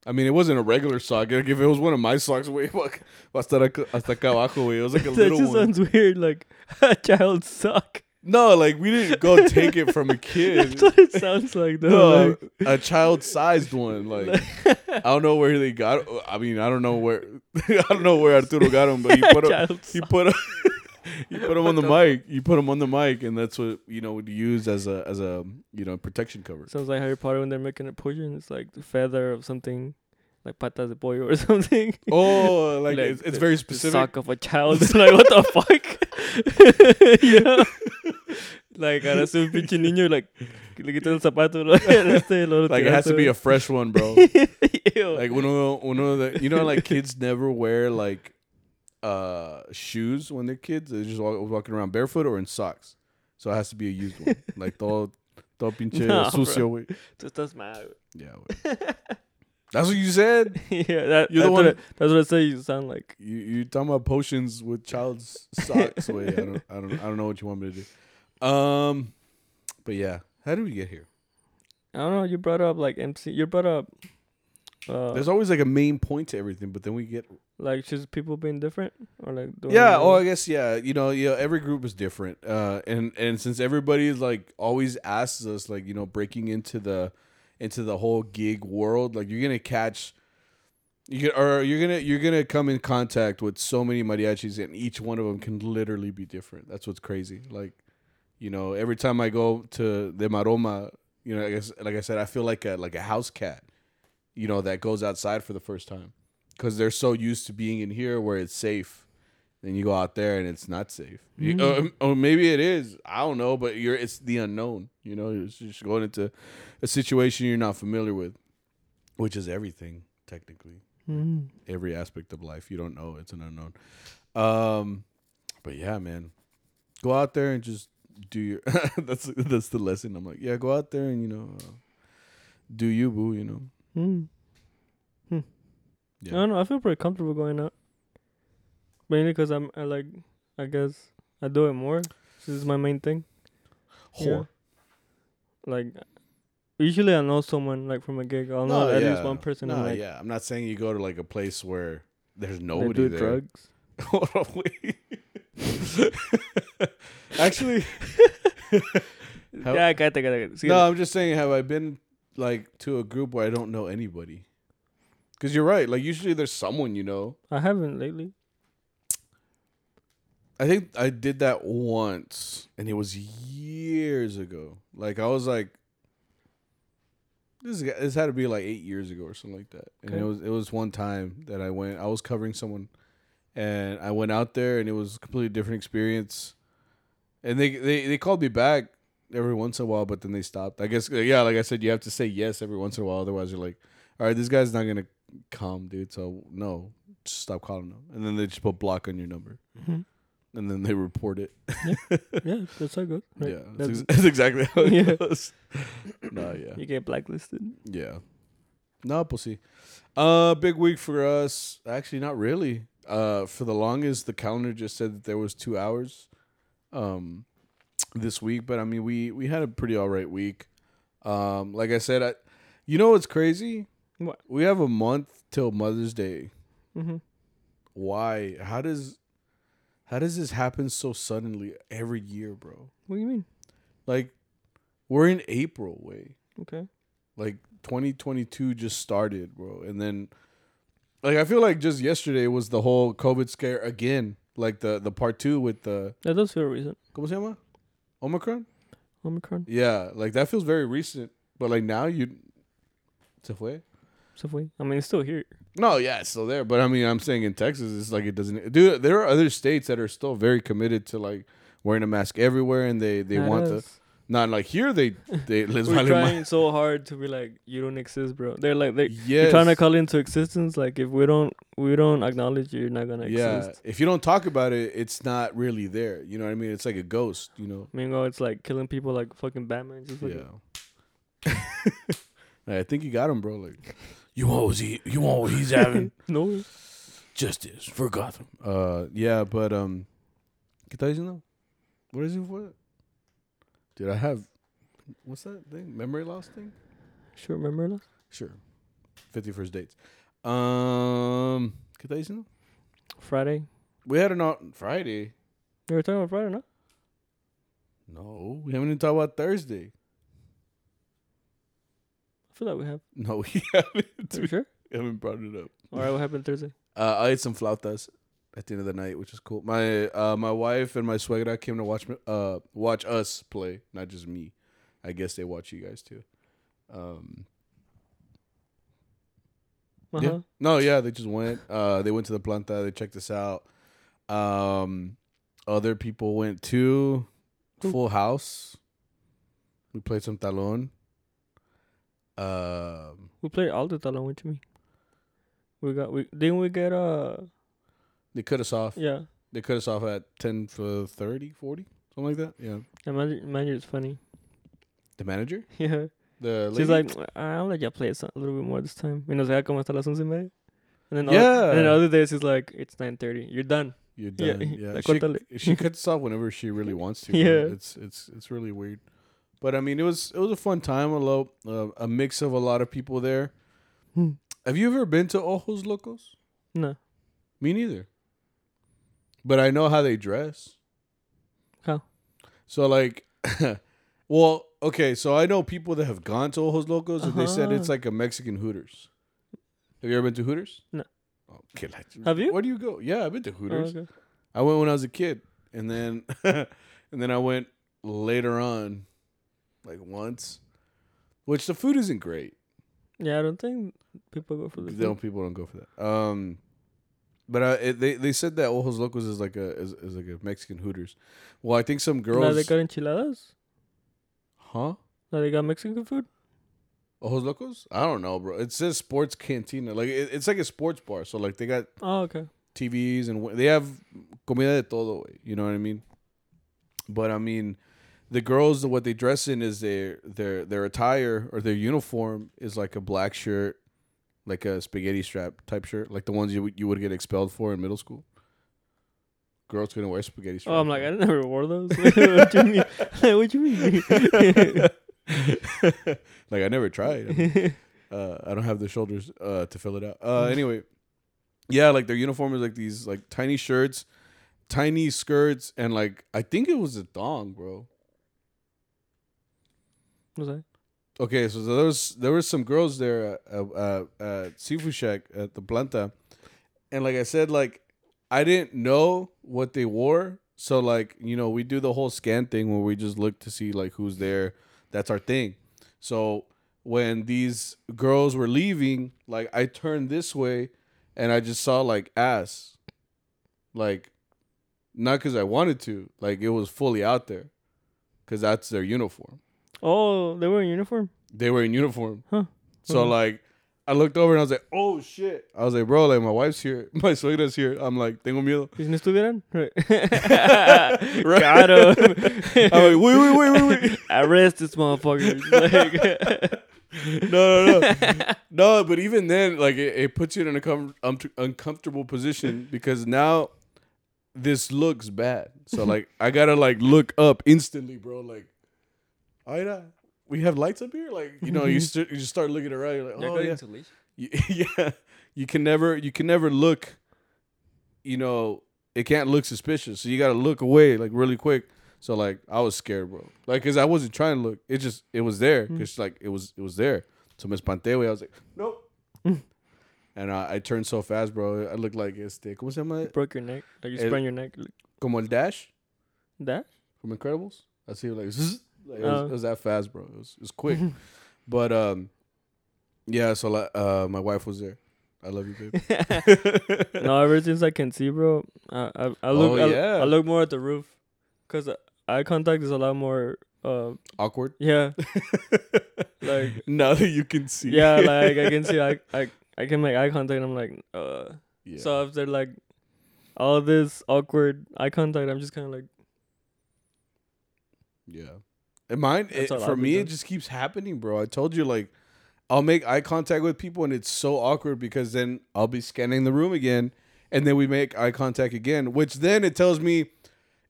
I mean, it wasn't a regular sock. Like if it was one of my socks, <laughs> way fuck, hasta acá abajo. It was like a <laughs> little. that just one. sounds weird, like a child's sock. No, like we didn't go take it from a <laughs> kid. That's what it sounds like, though. No, like- a child-sized one. Like <laughs> I don't know where they got. I mean, I don't know where. <laughs> I don't know where Arturo got him, but he put him. He put him. he put him on the mic. You put him on the mic, and that's what you know would use as a as a you know protection cover. Sounds like Harry Potter when they're making a potion. It's like the feather of something, like patas de pollo or <laughs> something. Oh, like, Like it's, it's the- very The specific. sock of a child. <laughs> Like, what the fuck? <laughs> know? like, ahora es un pinche niño, like, le quitan el zapato. ¿no? Este, lo Like it has to be a fresh one, bro. Like uno uno the you know like kids never wear like uh shoes when they're kids. They're just walk, walking around barefoot or in socks. So it has to be a used one. like todo todo pinche bro. sucio, güey. Tú estás mal. Yeah. güey. That's what you said. <laughs> yeah, that, You're the that's, one- what I, that's what I say you sound like. You you talking about potions with child's <laughs> socks? Wait, I don't I don't I don't know what you want me to do. Um, but yeah, how did we get here? I don't know. You brought up like MC. You brought up uh, There's always like a main point to everything, but then we get like just people being different or like yeah. Oh, I guess yeah. You know, yeah. Every group is different, uh, and and since everybody is like always asks us like you know breaking into the into the whole gig world, like you're gonna catch. You or you're gonna you're gonna come in contact with so many mariachis, and each one of them can literally be different. That's what's crazy. Like, you know, every time I go to the Maroma, you know, I guess like I said, I feel like a like a house cat, you know, that goes outside for the first time because they're so used to being in here where it's safe, then you go out there and it's not safe. You- Mhm. or, or maybe it is. I don't know, but you're it's the unknown. You know, you're just going into a situation you're not familiar with, which is everything technically. Mm. Every aspect of life you don't know. It's an unknown. Um, but yeah, man, go out there and just do your. <laughs> that's that's the lesson. I'm like, yeah, go out there and you know, uh, do you, boo. You know. Mm. I Yeah. don't know. I feel pretty comfortable going out. Mainly because I'm, I like, I guess I do it more. This is my main thing. Whore. Like, usually I know someone like from a gig. I'll know oh, at least one person. No, and like, yeah. I'm not saying you go to like a place where there's nobody they do there. drugs. Hold on, wait. Actually, <laughs> How- yeah, I got that. Got that. no. I'm just saying. Have I been like to a group where I don't know anybody? Because you're right. Like usually there's someone you know. I haven't lately. I think I did that once, and it was years ago. Like I was like, this is, this had to be like eight years ago or something like that. And it was it was one time that I went. I was covering someone, and I went out there, and it was a completely different experience. And they they they called me back every once in a while, but then they stopped. I guess yeah, like I said, you have to say yes every once in a while, otherwise you're like, all right, this guy's not gonna come, dude. So no, just stop calling him. And then they just put block on your number Mhm. And then they report it. <laughs> yeah, that's how it goes. right? Yeah, that's, That's- ex- <laughs> that's exactly how it <laughs> Yeah. goes. no, yeah, You get blacklisted. yeah. No, we'll see. Uh, big week for us. Actually, not really. Uh, for the longest, the calendar just said that there was two hours, um, this week. But I mean, we we had a pretty all right week. Um, like I said, I, you know what's crazy? What? We have a month till Mother's Day. Mm-hmm. Why? How does, how does this happen so suddenly every year, bro? What do you mean? Like, we're in April, way. Okay. Like 2022 just started, bro. And then like I feel like just yesterday was the whole COVID scare again. Like the the part 2 with the That does feel recent. ¿Cómo se llama? Omicron? Omicron. Yeah, like that feels very recent. But like now you Se fue? So wait, I mean, it's still here. No, yeah, it's still there. But I mean, I'm saying in Texas, it's like it doesn't. Dude, there are other states that are still very committed to like wearing a mask everywhere, and they they Not want the us. not like here. They they <laughs> les We're trying so hard to be like, you don't exist, bro. They're like, they Yes. you're trying to call into existence. Like, if we don't, we don't acknowledge you, you're not gonna yeah, exist. if you don't talk about it, it's not really there. You know what I mean? It's like a ghost. You know? Meanwhile, it's like killing people like fucking Batman. Just like, Yeah. <laughs> I think you got him, bro. Like, you want what he, you want what he's having? <laughs> no. Justice for Gotham. Uh, yeah, but um, ¿qué está diciendo? What is it for? Dude, I have, what's that thing? Memory loss thing? Sure, remember that? Sure. Fifty first dates. Um, ¿qué está diciendo? Friday. We had an on Friday. You were talking about Friday, no? No, we haven't even talked about Thursday. Feel like we have. No, we <laughs> haven't. Are you sure? We haven't brought it up. All right, what happened Thursday? Uh, I ate some flautas at the end of the night, which is cool. My uh, my wife and my suegra came to watch me, uh watch us play, not just me. I guess they watch you guys too. Um, Uh yeah. No, yeah, they just went. Uh, they went to the planta. They checked us out. Um, other people went to Full House. We played some talon. Um, We played all the talon with me. We got we didn't we get uh they cut us off. yeah. They cut us off at 10 for 30, 40, something like that. Yeah. The manager, manager's funny. The manager? <laughs> Yeah. The She's like, I'll let you play a little bit more this time. Y nos deja como hasta las once y media. And then Yeah. Other, and then other days she's like, it's 9.30. You're done. You're done. <laughs> Yeah. like, She, she cuts off whenever she really wants to. <laughs> Yeah. It's it's it's really weird. But I mean, it was it was a fun time. A low, uh, a mix of a lot of people there. Hmm. Have you ever been to Ojos Locos? No. Me neither. But I know how they dress. How? So like, <laughs> well, okay. So I know people that have gone to Ojos Locos and they said it's Uh-huh. like a Mexican Hooters. Have you ever been to Hooters? No. Okay. Like, Have you? Where do you go? Yeah, I've been to Oh, Hooters. okay. I went when I was a kid, and then <laughs> and then I went later on, like once, which the food isn't great. Yeah, I don't think people go for the They don't people don't go for that. Um, but uh, it, they they said that Ojos Locos is like a is, is like a Mexican Hooters. Well, I think some Now girls, they got enchiladas. huh? Now they got Mexican food. Ojos Locos? I don't know, bro. It says sports cantina. Like it, it's like a sports bar. So like they got Oh, okay. TVs and they have comida de todo. You know what I mean? But I mean, the girls what they dress in is their their their attire or their uniform is like a black shirt, like a spaghetti strap type shirt, like the ones you would- you would get expelled for in middle school. Girls couldn't wear spaghetti straps. Oh, I'm like, I never wore those. <laughs> what you mean? <laughs> what you mean? <laughs> like I never tried. I, mean, uh, I don't have the shoulders uh, to fill it out. Uh, anyway, yeah, like their uniform is like these like tiny shirts, tiny skirts, and like I think it was a thong, bro. What's that? Okay, so there was there were some girls there at, uh, at Seafood Shack at the Planta, and like I said, like I didn't know what they wore, so like you know we do the whole scan thing where we just look to see like who's there. That's our thing. So when these girls were leaving, like I turned this way, and I just saw like ass, like not because I wanted to, like it was fully out there, because that's their uniform. Oh, they were in uniform. They were in uniform. Huh. So like I looked over and I was like, oh shit. I was like, bro, like my wife's here. <laughs> My suegra's here. I'm like, tengo miedo. ¿Y si no estuvieran? <laughs> Right. Right. <laughs> Got him. I'm like, wait, wait, wait, wait, wait. Arrest this motherfucker. Like, No, no, no. no, but even then, like it, it puts you in an uncom- um, uncomfortable position because now this looks bad. So like I gotta like look up instantly, bro. Like, Oh, Ida, we have lights up here. Like you know, you mm-hmm. st- you just start looking around. You're like, oh yeah. you, <laughs> yeah, you can never you can never look. You know, it can't look suspicious, so you got to look away like really quick. So like, I was scared, bro. Like, cause I wasn't trying to look. It just it was there, mm. cause like it was it was there. So Miss Panteo, I was like, nope. <laughs> and I, I turned so fast, bro. I looked like este, ¿cómo se llama? Broke your neck. Like you sprained your neck. Como el Dash Dash. from Incredibles. I see you, like, zzz, <laughs> like it, was, Oh. it was that fast, bro. It was it was quick. <laughs> but um, yeah. So like, uh, my wife was there. I love you, babe. <laughs> no, ever since I can see, bro, I I, I look Oh, I, yeah. I look more at the roof, cause eye contact is a lot more. Uh, Awkward. yeah, <laughs> like now that you can see. yeah, like I can see, I I I can make eye contact. and I'm like, uh. Yeah. So if they're like all this awkward eye contact, I'm just kind of like, yeah. And mine, it, for me, it just keeps happening, bro. I told you, like, I'll make eye contact with people, and it's so awkward because then I'll be scanning the room again, and then we make eye contact again, which then it tells me,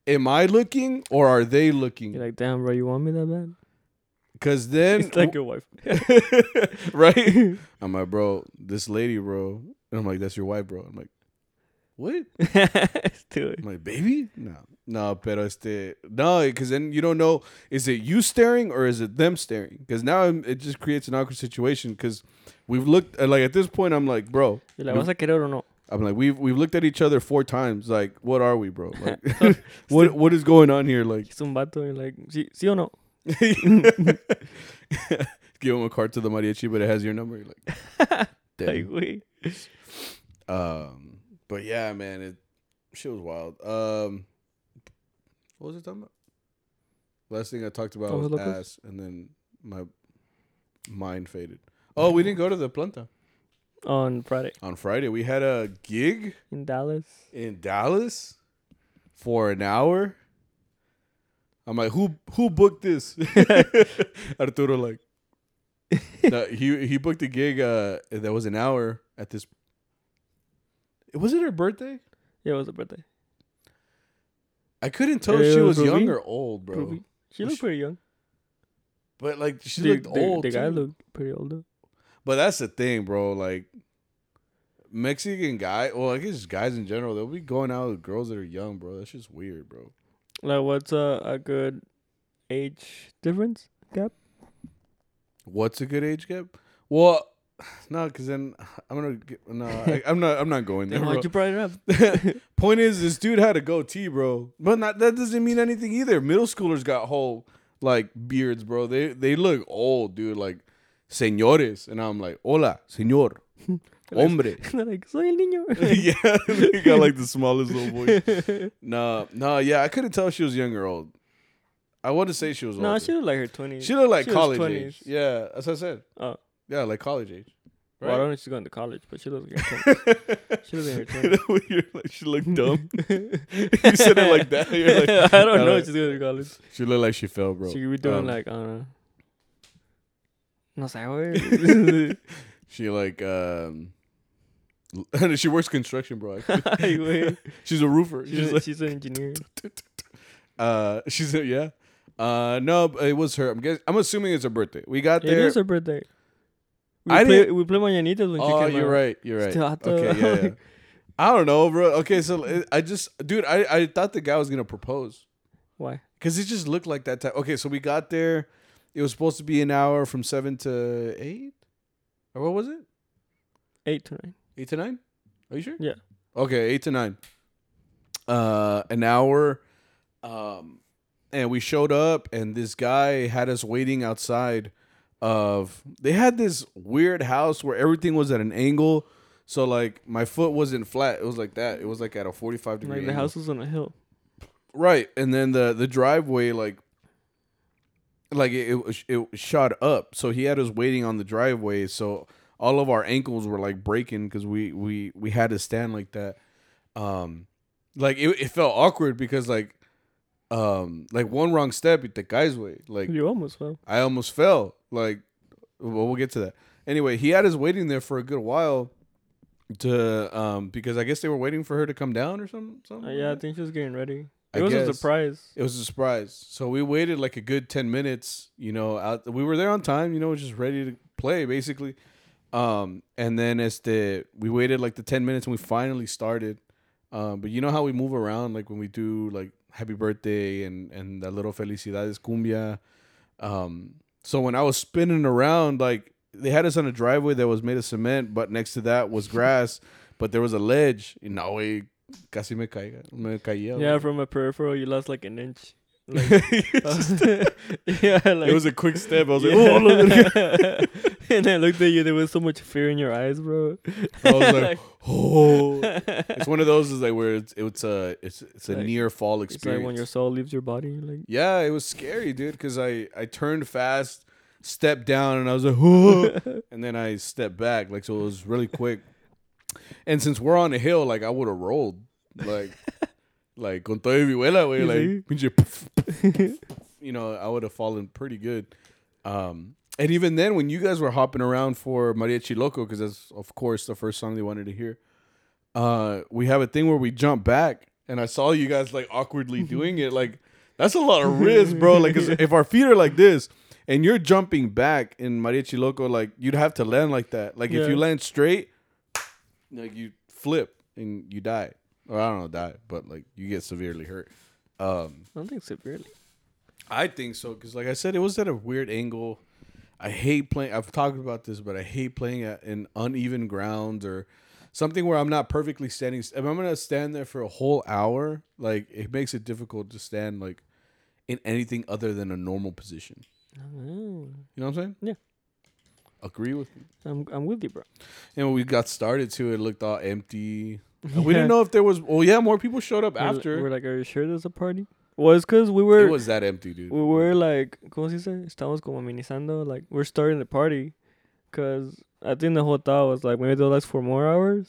am I looking or are they looking? you're like, damn, bro, you want me that bad? Because then, It's like your wife. <laughs> right? <laughs> I'm like, bro, this lady, bro. And I'm like, that's your wife, bro. I'm like, what? <laughs> Dude. Like, baby? No. No, pero este, no, because then you don't know, is it you staring or is it them staring? Because now it just creates an awkward situation because we've looked, uh, like at this point, I'm like, bro, You're like, ¿vas a querer o no? I'm like, we've we've looked at each other four times. Like, what are we, bro? <laughs> Like, <laughs> what what is going on here? Like, Es un vato. You're like, ¿sí, sí o no? give him a card to the mariachi, but it has your number. You're like, damn. Like, wait. Um, but yeah, man, it shit was wild. Um, what was it talking about? Last thing I talked about was ass, and then my mind faded. Oh, we didn't go to the planta On Friday on Friday. We had a gig in Dallas. in Dallas for an hour. I'm like, who who booked this? <laughs> Arturo like, <laughs> no, he he booked a gig. Uh, that was an hour at this. Was it her birthday? Yeah, it was a birthday. I couldn't tell if she was Ruby? young or old, bro. Ruby. She looked she- pretty young. But like she the, looked the- old. The guy too. looked pretty old though. But that's the thing, bro. Like Mexican guy, well, I guess guys in general, they'll be going out with girls that are young, bro. That's just weird, bro. Like, what's a, a good age difference gap? What's a good age gap? Well, <sighs> no, because then <sighs> I'm gonna get no. I, I'm not. I'm not going <laughs> there. Why'd you brought it up? <laughs> Point is, this dude had a goatee, bro. But not that doesn't mean anything either. Middle schoolers got whole like beards, bro. They they look old, dude. Like señores, and I'm like, hola, señor. <laughs> Hombre. They're like, soy el niño. yeah, they got like the smallest little voice. No, no, yeah, I couldn't tell if she was young or old. I want to say she was old. no, she looked like her 20s. She looked like she college 20s. age. Yeah, as I said. Oh. Yeah, like college age. Well, I don't know if she's going to college, but she looks <laughs> like She looks like her <laughs> You're like, she looked <laughs> dumb. you said it like that. You're like, I don't I know like- if she's going to college. she looked like she fell, bro. She could be doing Um, like, I don't know. No sé. She like um. she works construction, bro. actually. Ay, güey. She's a roofer. She's, She's a- like, she's an engineer. uh, she's a, yeah. Uh, no, it was her. I'm guess, I'm assuming it's her birthday. We got It there. is her birthday. We I play, didn't- we play mañanitas when she oh, came you're out. right. You're right. Este vato. Okay, yeah, yeah. <laughs> I don't know, bro. Okay, so I just, dude, I, I thought the guy was gonna propose Why? because it just looked like that type. Okay, so we got there. It was supposed to be an hour from seven to eight, or what was it? Eight to nine. Eight to nine? Are you sure? Yeah. Okay, eight to nine. Uh, an hour. Um, and we showed up, and this guy had us waiting outside. Of they had this weird house where everything was at an angle, so like my foot wasn't flat; it was like that. It was like at a forty-five degree. Like the angle. house was on a hill. Right, and then the the driveway like like it it, was- it shot up, so he had us waiting on the driveway. So all of our ankles were like breaking because we we we had to stand like that. Um, like it, it felt awkward because like um like one wrong step it the guy's way like You almost fell. I almost fell. Like, well, we'll get to that. Anyway, he had us waiting there for a good while to um because I guess they were waiting for her to come down or something. something Uh, like yeah, I think she was getting ready. I It was a surprise. It was a surprise. So we waited like a good ten minutes. You know, out. We were there on time. You know, just ready to play basically. Um, and then as the we waited like the ten minutes and we finally started. Um, but you know how we move around like when we do like happy birthday and and that little felicidades cumbia. Um, so when I was spinning around, like they had us on a driveway that was made of cement, but next to that was grass, <laughs> but there was a ledge. Y no, way, casi me caiga, me caía. Yeah, from a peripheral, you lost like an inch. <laughs> Like, <laughs> yeah, like it was a quick step. I was like, oh, <laughs> and I looked at you. There was so much fear in your eyes, bro. I was like, <laughs> oh. <laughs> It's one of those is like where it's it's a it's it's a Like- near fall it's experience. like when your soul leaves your body. Like, yeah, it was scary, dude, because I I turned fast, stepped down, and I was like, oh, and then I stepped back, like so it was really quick. And since we're on a hill, like I would have rolled, like like con todo vihuela, güey, like you know, I would have fallen pretty good. Um, and even then, when you guys were hopping around for Mariachi Loco, because that's of course the first song they wanted to hear, uh, we have a thing where we jump back, and I saw you guys like awkwardly <laughs> doing it. Like that's a lot of risk, bro. Like 'cause <laughs> if our feet are like this, and you're jumping back in Mariachi Loco, like you'd have to land like that. Like if you land straight, like you flip and you die, or I don't know, die, but like you get severely hurt. Um, I don't think severely. I think so because, like I said, it was at a weird angle. I hate playing. I've talked about this, but I hate playing at in uneven ground or something where I'm not perfectly standing. If I'm gonna stand there for a whole hour, like it makes it difficult to stand like in anything other than a normal position. Oh, You know what I'm saying? Yeah. Agree with me. I'm I'm with you, bro. And when we got started too, it looked all empty. <laughs> We didn't know if there was. Oh yeah, more people showed up We're, after. we're like, are you sure there's a party? It's because we were it was that empty, dude. we were like, ¿cómo se dice? Estamos como amenizando, like we're starting the party, cause I think the whole thought was like maybe they'll last for more hours,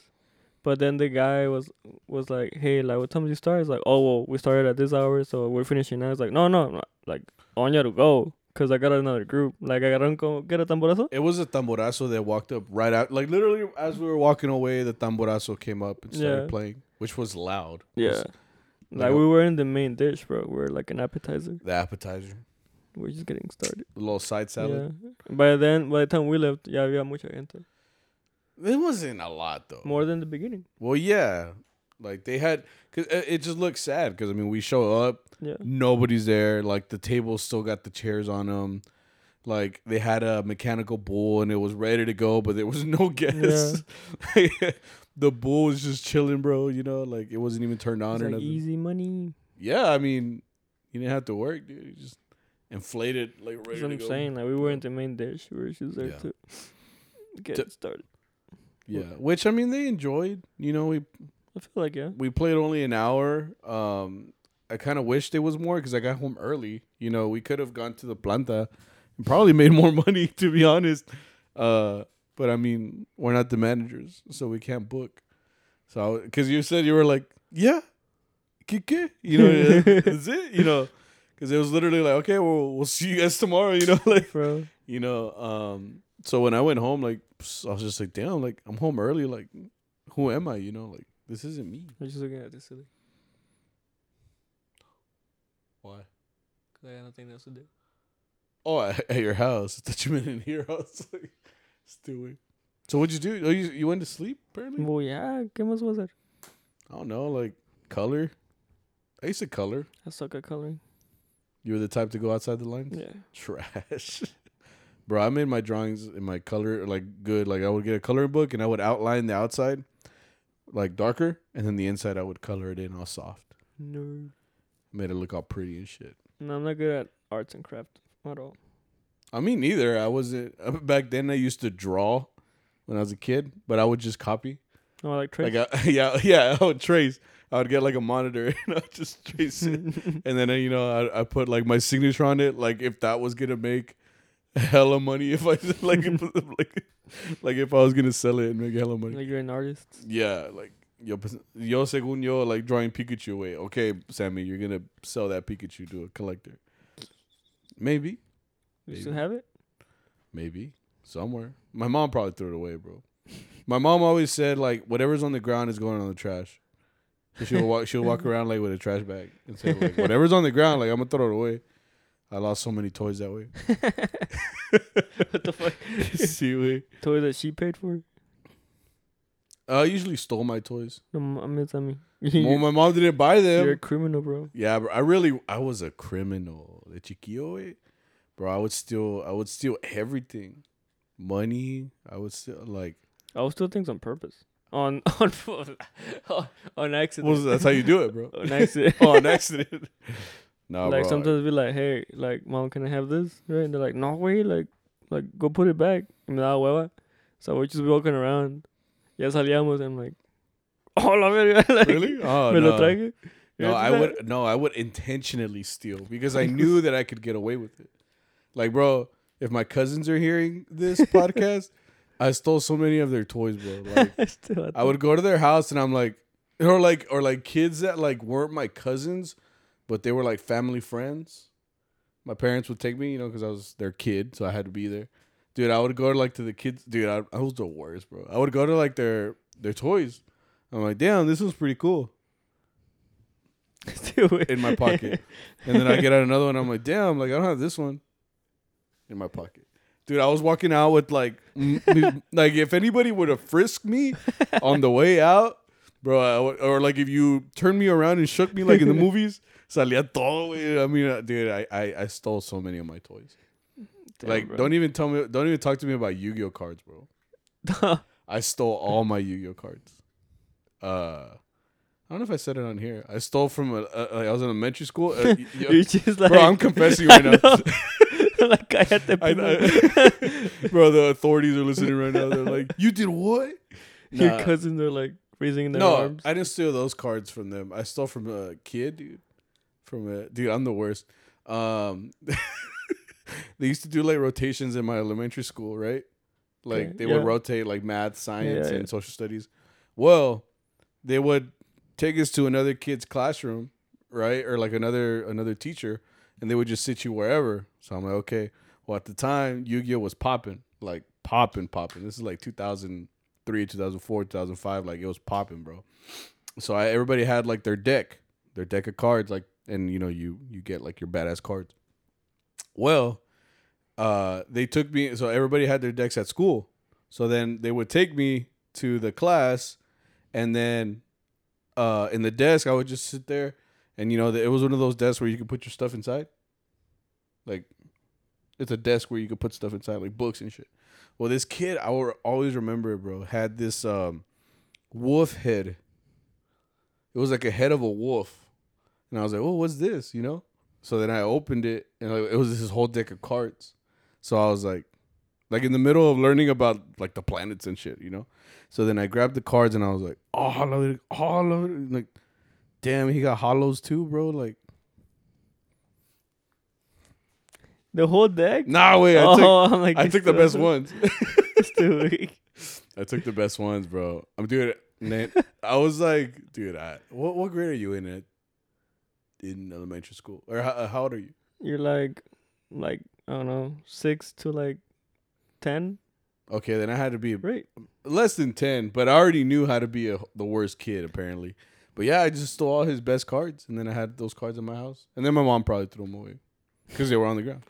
but then the guy was was like, hey, like what time do you start? It's like, oh well, we started at this hour, so we're finishing now. It's like, no, no, no like on want you to go, cause I got another group. Like I got to get a tamborazo. It was a tamborazo that walked up right out, like literally as we were walking away, the tamborazo came up and started Yeah. playing, which was loud. Yeah, like a- we were in the main dish, bro. We're like an appetizer. the appetizer, We're just getting started. the little side salad. Yeah. By then, by the time we left, ya había mucha gente. It wasn't a lot though. More than the beginning. Well, yeah, like they had, cause it just looked sad. Cause I mean, we show up, Yeah. nobody's there. Like the tables still got the chairs on them. Like they had a mechanical bull and it was ready to go, but there was no <laughs> guests. <laughs> the bull was just chilling, bro. You know, like it wasn't even turned on It's or like nothing. easy money. Yeah, I mean, you didn't have to work, dude. You just inflated like ready That's what I'm go. saying. Like we weren't the main dish. We were just there Yeah. to get To- started. Yeah, which I mean they enjoyed. You know, we I feel like yeah. we played only an hour. Um, I kind of wished it was more because I got home early. You know, we could have gone to the planta and probably made more <laughs> money to be honest. Uh, but I mean, we're not the managers, so we can't book. So because you said you were like, yeah, kike, you know, <laughs> that's it, you know, because it was literally like, okay, well, we'll see you guys tomorrow, you know, <laughs> like, Bro. you know. Um, so when I went home, like, I was just like, damn, like I'm home early, like, who am I, you know, like this isn't me. I'm just looking at this silly. Why? Cause I got nothing else to do. Oh, at, at your house. I thought you meant in here. I was like, stupid. So what'd you do? Oh, you you went to sleep apparently. Well, yeah. ¿Qué más was that? I don't know, like color. I used to color. I suck at coloring. You were the type to go outside the lines. Yeah. Trash. <laughs> Bro, I made my drawings in my color like good. Like I would get a coloring book and I would outline the outside like darker, and then the inside I would color it in all soft. No. Made it look all pretty and shit. No, I'm not good at arts and craft at all. I mean, neither. I wasn't back then. I used to draw when I was a kid, but I would just copy. Oh, I like trace. Like, <laughs> I, yeah, yeah, I would trace. I would get like a monitor <laughs> and I would just trace it, <laughs> and then uh, you know I I put like my signature on it. Like if that was gonna make hella money, if I like like like if I was gonna sell it and make hella money. like you're an artist. Yeah, like yo, yo según yo like drawing Pikachu. Wait, okay, Sammy, you're gonna sell that Pikachu to a collector. Maybe, You Maybe. still have it? maybe somewhere. My mom probably threw it away, bro. My mom always said like whatever's on the ground is going on the trash. So she'll walk she'll walk around like with a trash bag and say like whatever's on the ground, like I'm gonna throw it away. I lost so many toys that way. <laughs> what the fuck? <laughs> See, way. Toy that she paid for? I usually stole my toys. No, I mean, I mean, Well, my mom didn't buy them. you're a criminal, bro. Yeah, bro. I really, I was a criminal. The chiquillo, eh? Bro. I would steal, I would steal everything, money. I would steal like. I would steal things on purpose. On on <laughs> on, on accident. Well, that's how you do it, bro. <laughs> on accident. <laughs> oh, an accident. no, like bro. sometimes be like, hey, like, mom, can I have this? Right? And they're like, no way, like, like, go put it back. And me da hueva. So we're just walking around. Ya salíamos, I'm like, oh la verga, like, really? Oh me no. lo traje. No, I would. No, I would intentionally steal because I knew that I could get away with it. Like, bro, if my cousins are hearing this <laughs> podcast, I stole so many of their toys, bro. <laughs> Like, Still I would go to their house and I'm like, or like, or like kids that like weren't my cousins, but they were like family friends. My parents would take me, you know, because I was their kid, so I had to be there. Dude, I would go to like to the kids. Dude, I, I was the worst, bro. I would go to like their their toys. I'm like, damn, this was pretty cool <laughs> Still in my pocket. and then I get out another one. I'm like, damn, like I don't have this one in my pocket. Dude, I was walking out with like, <laughs> like if anybody would have frisked me <laughs> on the way out, bro, I would- or like if you turned me around and shook me like in the <laughs> movies, salía todo. I mean, uh, dude, I, I I stole so many of my toys. Damn, like, bro. don't even tell me, don't even talk to me about Yu-Gi-Oh cards, bro. I stole all my Yu-Gi-Oh cards. Uh, I don't know if I said it on here. I stole from a, a, I was in elementary school. Uh, y- y- You're just like, bro, I'm confessing right now. <laughs> like, I, pendejo. I, <laughs> bro, the authorities are listening right now. They're like, "You did what?" Your cousins are like raising their no, arms. I didn't steal those cards from them. I stole from a kid, dude. From a dude, I'm the worst. Um, <laughs> they used to do like rotations in my elementary school, right? Like they yeah. would rotate like math, science, yeah, and yeah. social studies. Well, they would take us to another kid's classroom, right, or like another another teacher, and they would just sit you wherever. So I'm like, okay. Well, at the time, Yu-Gi-Oh was popping, like popping, popping. This is like 2003, 2004, 2005. Like it was popping, bro. So I, everybody had like their deck, their deck of cards, like, and you know, you you get like your badass cards. Well, uh, they took me. So everybody had their decks at school. So then they would take me to the class, and then uh, in the desk, I would just sit there, and you know, it was one of those desks where you could put your stuff inside. Like, it's a desk where you could put stuff inside, like books and shit. Well, this kid, I will always remember bro, had this um, wolf head. It was like a head of a wolf, and I was like, "Oh, what's this?" You know. So then I opened it, and it was this whole deck of cards. So I was like, like in the middle of learning about like the planets and shit, you know. So then I grabbed the cards and I was like, oh, hollow, hollow, like, damn, he got hollows too, bro. Like, The whole deck. nah, wait, I oh, took, <laughs> I'm like I took the best ones. <laughs> still <laughs> weak. I took the best ones, bro. I'm doing it. I was like, dude, I, what what grade are you in at in elementary school, or how, how old are you? You're like, like I don't know, six to like ten, Okay, then I had to be right? less than ten, but I already knew how to be a, the worst kid apparently. But yeah, I just stole all his best cards, and then I had those cards in my house, and then my mom probably threw them away because they were on the ground.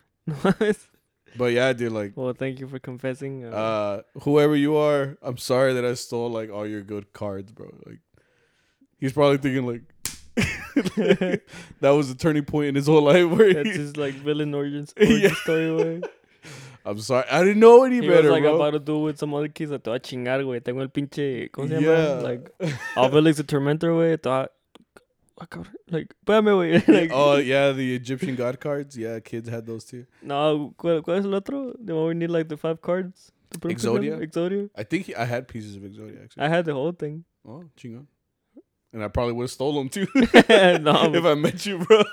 But yeah, I did like. well, thank you for confessing. Uh, Uh, whoever you are, I'm sorry that I stole like all your good cards, bro. Like, he's probably thinking like <laughs> <laughs> that was a turning point in his whole life where that's he, his like villain origin, <laughs> origin Yeah. story, way. I'm sorry, I didn't know any He better, was like bro. about to do with some other kids. Te voy a chingar, güey. Tengo el pinche. ¿Cómo se llama? Like, Obelisk the Tormentor, güey. Te voy a- Ah, cabrón. Like, espérame, <laughs> güey. like, oh yeah, the Egyptian god cards. Yeah, kids had those too. No, ¿cuál, ¿cuál es el otro? The one we need like the five cards. to put them together? Exodia? Exodia. I think he, I had pieces of Exodia actually. I had the whole thing. oh, chingon. And I probably would have stole them too <laughs> no, <laughs> if I met you, bro.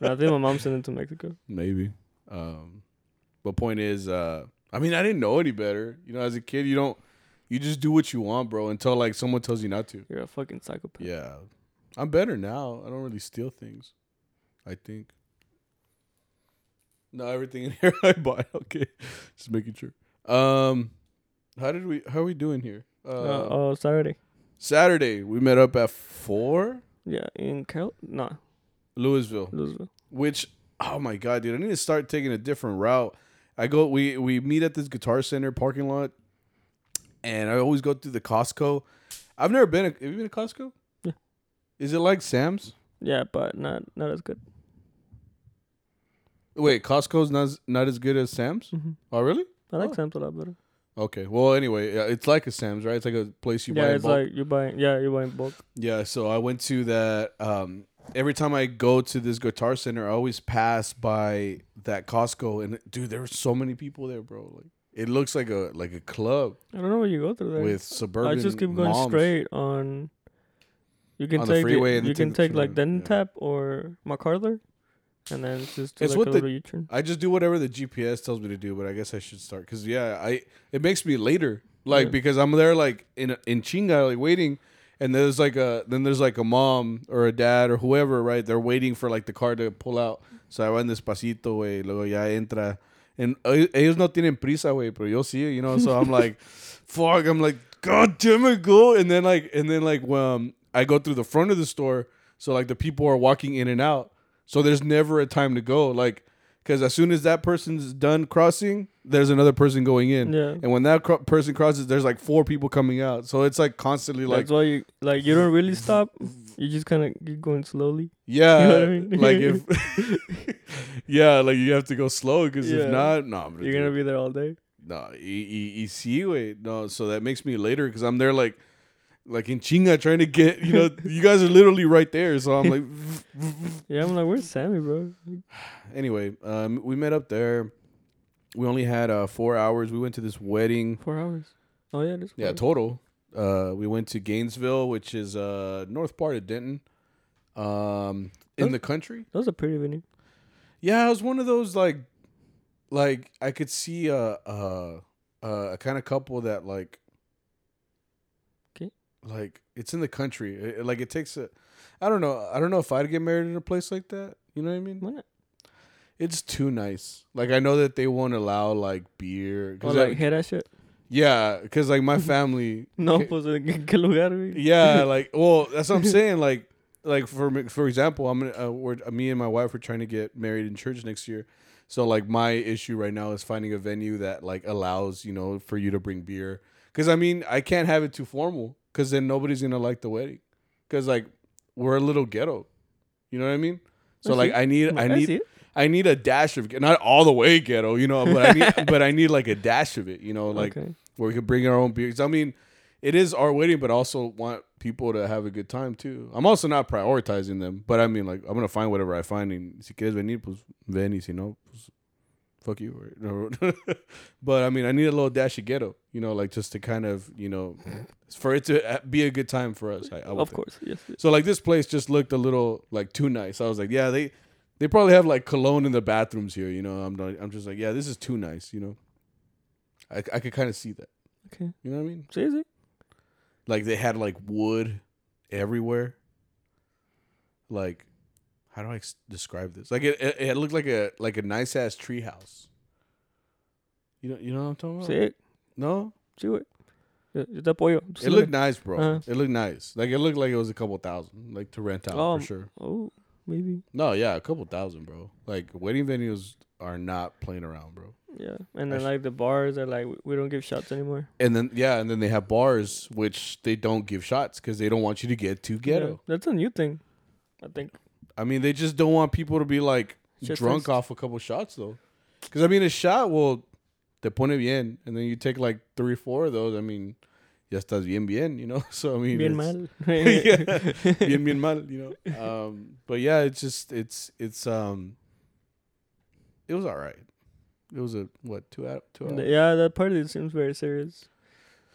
no, I think my mom sent it to Mexico. Maybe. Um, but point is, uh, I mean, I didn't know any better. You know, as a kid, you don't, you just do what you want, bro, until like someone tells you not to. You're a fucking psychopath. Yeah, I'm better now. I don't really steal things. I think. No, everything in <laughs> here I buy. Okay, just making sure. Um, how did we? How are we doing here? Uh, Uh, oh, Saturday. Saturday we met up at four, Yeah, in Carol. No, Lewisville. Lewisville. Which, oh my god, dude, I need to start taking a different route. I go, we we meet at this Guitar Center parking lot, and I always go through the Costco. I've never been. Have you been to Costco? Yeah. Is it like Sam's? Yeah, but not not as good. Wait, Costco's not as- not as good as Sam's. hmm Oh, really? I like Oh. Sam's a lot better. Okay. Well, anyway, yeah, it's like a Sam's, right? It's like a place you buy. yeah, it's bulk. like you buy. Yeah, you buy in bulk. Yeah, so I went to that. Um, every time I go to this guitar center, I always pass by that Costco, and dude, there were so many people there, bro. Like it looks like a like a club I don't know where you go through there. with suburban. I just keep going moms. straight on. You can On the take freeway it, and you can take like Denton yeah. Tap or MacArthur, and then it's just do It's like what a the-. I just do whatever the GPS tells me to do, but I guess I should start because yeah, I it makes me later, like Yeah. because I'm there like in in chinga like waiting, and there's like a then there's like a mom or a dad or whoever right, they're waiting for like the car to pull out, so I van despacito, güey, luego ya entra, and ellos no tienen prisa, güey, pero yo sí, you know, so I'm like, <laughs> fuck, I'm like, god damn it, go, and then like and then like um I go through the front of the store, so like the people are walking in and out. So there's never a time to go. Like, because as soon as that person's done crossing, there's another person going in. Yeah. And when that cro- person crosses, there's like four people coming out. So it's like constantly like, That's why you like you don't really stop. You just kind of keep going slowly. <laughs> yeah, You know what I mean? like if, <laughs> <laughs> yeah, like you have to go slow because Yeah. if not, no, I'm You're gonna be there all day. no, y, y, y sí, güey. No, so that makes me later because I'm there like, like in chinga trying to get, you know, <laughs> you guys are literally right there. So I'm like, <laughs> Yeah, I'm like, where's Sammy, bro? anyway, um, we met up there. We only had uh, four hours. We went to this wedding. Four hours. Oh yeah, this. Yeah, total. Uh, we went to Gainesville, which is uh north part of Denton, um, in the country. that was a pretty venue. Yeah, it was one of those like, like I could see a a, a kind of couple that like. Like it's in the country. It- like it takes a, I don't know. I don't know if I'd get married in a place like that. You know what I mean? Why not? It's too nice. Like I know that they won't allow like beer. Oh, 'cause like I- hear that shit. yeah, because like my <laughs> family. No, pues en qué lugar, güey? yeah, <laughs> like well, that's what I'm saying. Like, like for for example, I'm gonna uh, we're, uh, me and my wife are trying to get married in church next year. So like my issue right now is finding a venue that like allows you know for you to bring beer. Because I mean I can't have it too formal because then nobody's gonna like the wedding. Because like we're a little ghetto, you know what I mean. So I like. I need I I need it. I need a dash of not all the way ghetto, you know, but I need <laughs> but I need like a dash of it, you know, like okay. where we could bring our own beers. I mean, it is our wedding, but also want people to have a good time too. I'm also not prioritizing them, but I mean, like, I'm gonna find whatever I find. And si quieres venir, pues ven, y si no, fuck you. <laughs> But I mean, I need a little dash of ghetto, you know, like just to kind of, you know, for it to uh, be a good time for us. I, I Of think. course, yes. So like this place just looked a little like too nice. I was like, yeah, they they probably have like cologne in the bathrooms here. You know, I'm not, I'm just like, yeah, this is too nice. You know, I I could kind of see that. Okay. You know what I mean? Sí. Like they had like wood everywhere. Like, how do I ex- describe this? Like it, it, it looked like a like a nice ass tree house. You know, you know what I'm talking about? See it? No, sí, it. Yo, yo te apoyo. it looked nice, bro. Uh-huh. It looked nice. Like it looked like it was a couple thousand, like to rent out Oh, for sure. Oh, maybe. No, yeah, a couple thousand, bro. Like wedding venues are not playing around, bro. Yeah. And then like the bars are like we- we don't give shots anymore. And then yeah, and then they have bars which they don't give shots because they don't want you to get too ghetto. Yeah, that's a new thing. I think. I mean, they just don't want people to be like Shit drunk faced. off a couple shots though. Because I mean, a shot will te pone bien, and then you take like three, four of those. I mean, ya estás bien, bien, you know. <laughs> So I mean, Bien mal. <laughs> yeah, bien, bien mal, you know. Um, but yeah, it's just it's it's um, it was all right. It was a what two out two hours. yeah, that party seems very serious.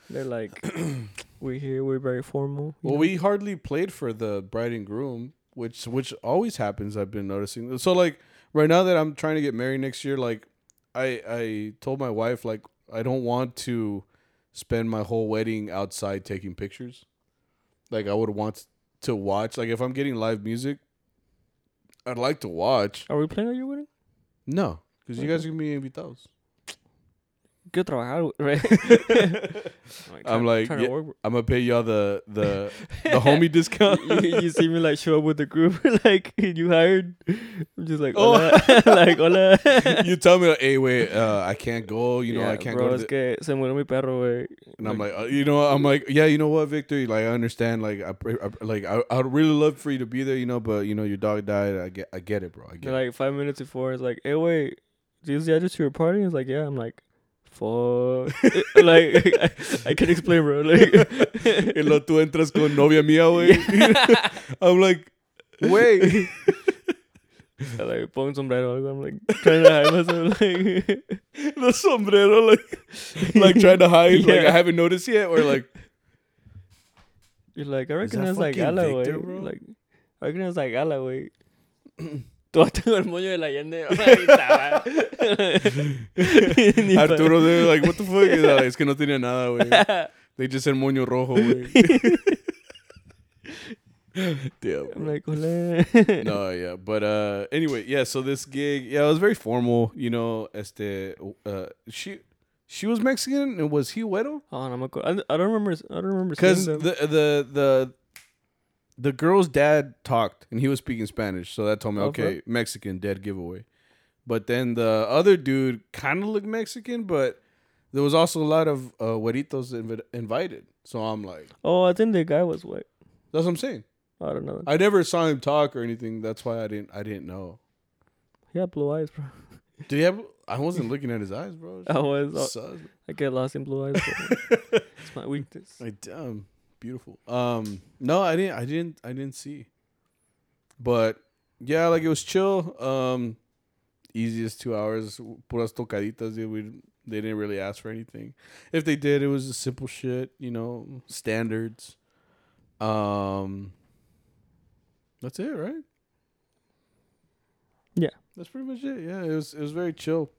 They're like, <clears throat> we're here, we're very formal. Well, know? we hardly played for the bride and groom, which which always happens. I've been noticing. So like right now that I'm trying to get married next year, like I I told my wife like I don't want to spend my whole wedding outside taking pictures. Like I would want to watch. Like if I'm getting live music, I'd like to watch. Are we playing at your wedding? No, because you guys are gonna be invitados. Quiero trabajar, <laughs> right? <laughs> I'm like, yeah, work. I'm gonna pay y'all the the <laughs> the homie discount. you, you see me like show up with the group, like you hired. I'm just like, Oh. like hola. you tell me, like, hey, wait, uh, I can't go. You know, Yeah, I can't bro, go. The, que se murió mi perro, güey. and I'm like, uh, you know, I'm like, yeah, you know what, Victor? Like, I understand. Like, I, I like, I, I'd really love for you to be there. You know, but you know, your dog died. I get, I get it, bro. I get it. like five minutes before, it's like, hey, wait, is the address to your party? It's like, yeah. I'm like, fuck. <laughs> like, I, I can explain, bro. Like, <laughs> <laughs> y lo tú entras con novia mía, güey. I'm like, wait. I, like, pon sombrero. I'm like, trying to hide myself. Like, the sombrero, like, like trying to hide. Like, I haven't noticed yet, or like, you're like, I reckon that's like bro? Like, I reckon it's like güey. <clears throat> Tú tengo el moño de la Allende. ahorita, güey. Ni <laughs> pa- Arturo, de, like, what the fuck? <laughs> Y like, es que no tenía nada, güey. They just said moño rojo, güey. <laughs> Damn. Bro. no, yeah, but uh, anyway, yeah. So this gig, yeah, it was very formal. You know, este, uh, she, she was Mexican, and was he güero? Oh, no me acuerdo. I, I don't remember. I don't remember Because the the the the girl's dad talked, and he was speaking Spanish, so that told me, Oh, okay, Mexican, dead giveaway. But then the other dude kind of looked Mexican, but there was also a lot of uh, güeritos invi- invited. So I'm like, Oh, I think the guy was white. that's what I'm saying. I don't know. I never saw him talk or anything. That's why I didn't I didn't know. He had blue eyes, bro. Did he have? I wasn't looking at his eyes, bro. <laughs> I was. uh, Sus. I get lost in blue eyes. <laughs> It's my weakness. Like damn, beautiful. Um, no, I didn't. I didn't. I didn't see. But yeah, like it was chill. Um, easiest two hours. Puras tocaditas. Dude. We they didn't really ask for anything. If they did, it was just simple shit. You know, standards. Um, that's it, right? Yeah. That's pretty much it. Yeah, it was it was very chill.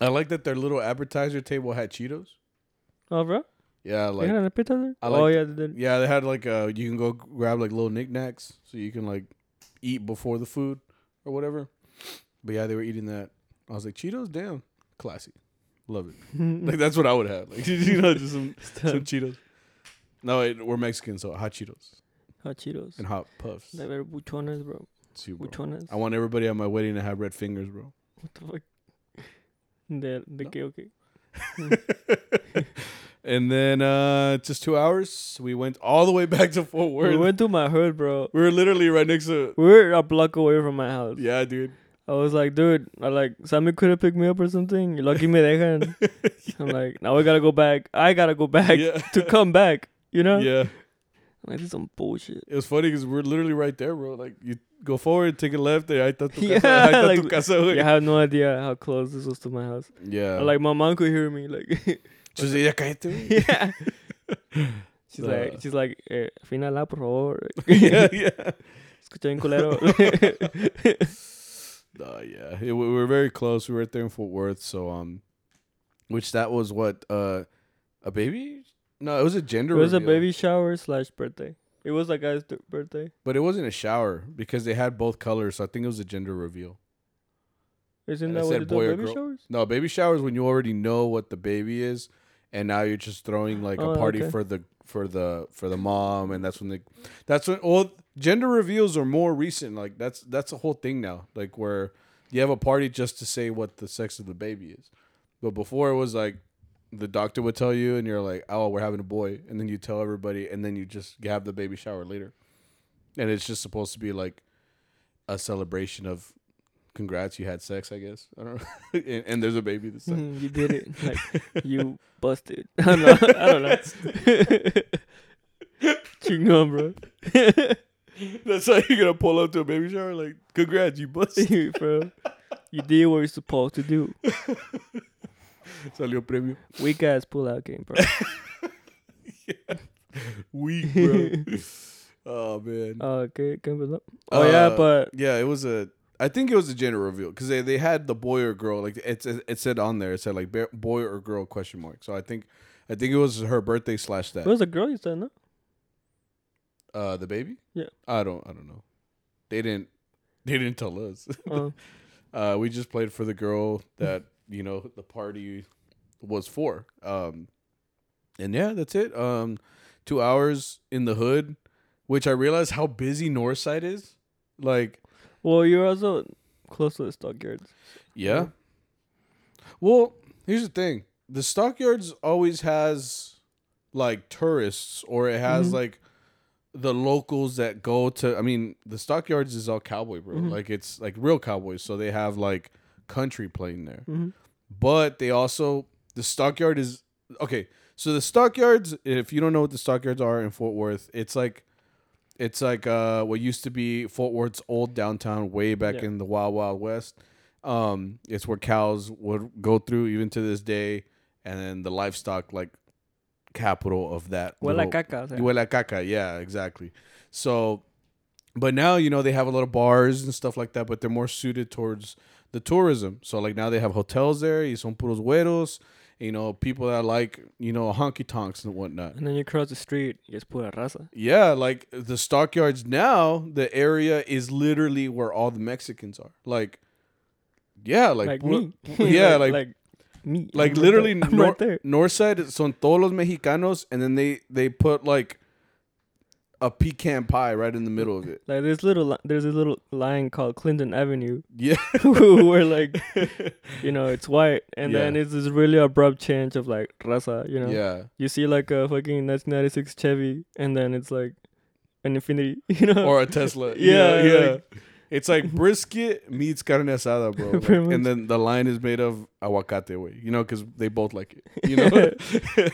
I like that their little appetizer table had Cheetos. Oh, bro. Yeah, Like, they had an? I oh, yeah, they did. yeah, they had like uh you can go grab like little knickknacks so you can like eat before the food or whatever. But yeah, they were eating that. I was like, Cheetos, damn, classy, love it. <laughs> like that's what I would have, like <laughs> you know, just some <laughs> some Cheetos. No, wait, we're Mexican, so hot Cheetos Hot Cheetos. and hot puffs. They were buchones, bro. See, bro. Buchones. I want everybody at my wedding to have red fingers, bro. What the fuck? De, de No. qué, okay. And then uh just two hours, we went all the way <laughs> back to Fort Worth. We went to my hood, bro. we were literally right next to. We were a block away from my house. Yeah, dude. I was like, dude, I like Sammy could have picked me up or something. You lucky me dejan. <laughs> I'm like, now we gotta go back. I gotta go back yeah. <laughs> to come back. You know? Yeah. I'm like, this is some bullshit. It was funny because we're literally right there, bro. Like you, go forward, take a left, there, I thought Yeah, casa, está tu like- casa, güey. You have no idea how close this was to my house. Yeah. Like my mom could hear me. Like <laughs> <laughs> She's like, ya cállate, yeah. She's Uh. like she's like eh, afínala por favor. <laughs> yeah, yeah. Escucha bien culero. Uh, yeah, It- we were very close. We were right there in Fort Worth, so um, which that was what uh, a baby? No, it was a gender it gender. was a reveal. baby shower slash birthday. It was a guy's th- birthday. but it wasn't a shower because they had both colors. So I think it was a gender reveal. Isn't And that what said they do? boy or Baby girl. showers? No, baby shower is when you already know what the baby is, and now you're just throwing like Oh, a party okay. for the for the for the mom, and that's when they, that's when well gender reveals are more recent. Like that's that's a whole thing now. Like where you have a party just to say what the sex of the baby is, but before it was like the doctor would tell you, and you're like, oh, we're having a boy, and then you tell everybody, and then you just have the baby shower later, and it's just supposed to be like a celebration of congrats you had sex i guess i don't know <laughs> and, and there's a baby this time Mhm, you did it. <laughs> Like you busted. <laughs> I don't know. I don't know. Bro. that's how you're gonna pull up to a baby shower like congrats you busted bro. You did what you're supposed to do. salió premio Weak ass pull out game, bro. weak bro oh man Oh, ¿qué empezó? Oh yeah, Uh, but yeah it was a i think it was a gender reveal because they, they had the boy or girl like it's it said on there it said like boy or girl question mark so i think i think it was her birthday slash that it was a girl. You said no. uh the baby Yeah. i don't i don't know they didn't <laughs> they didn't tell us <laughs> Oh, Uh, we just played for the girl that you know the party was for. Um, and yeah, that's it. Um, two hours in the hood, which I realized how busy Northside is. Like, well, you're also close to the stockyards. yeah. Well, here's the thing: the stockyards always has like tourists, or it has Mhm. like the locals that go to. I mean, the stockyards is all cowboy, bro. Mhm. Like it's like real cowboys, so they have like country playing there. hmm but they also the stockyard is okay. So the stockyards, if you don't know what the stockyards are in Fort Worth, it's like it's like uh what used to be Fort Worth's old downtown way back Yeah. in the Wild Wild West. Um, it's where cows would go through even to this day, and then the livestock like capital of that. Huele little- caca. Huele caca, yeah, exactly. So, but now you know they have a lot of bars and stuff like that, but they're more suited towards the tourism. So like now they have hotels there, y son puros güeros, you know, people that like you know honky tonks and whatnot. And then you cross the street, it's pura raza. Yeah, like the stockyards now, the area is literally where all the Mexicans are. Like, yeah, like, Like, me. <laughs> yeah, <laughs> like like me. like I'm literally. <laughs> I'm nor- right there. north side son todos los mexicanos and then they they put like a pecan pie right in the middle of it Like there's little there's a little line called Clinton Avenue yeah <laughs> where like <laughs> you know it's white and then it's this really abrupt change of like raza. You know. yeah You see like a fucking 1996 Chevy and then it's like an Infiniti. <laughs> You know. or a tesla Yeah, yeah, like- it's like brisket meets carne asada bro <laughs> Like, and then the line is made of aguacate way you know because they both like it you <laughs> know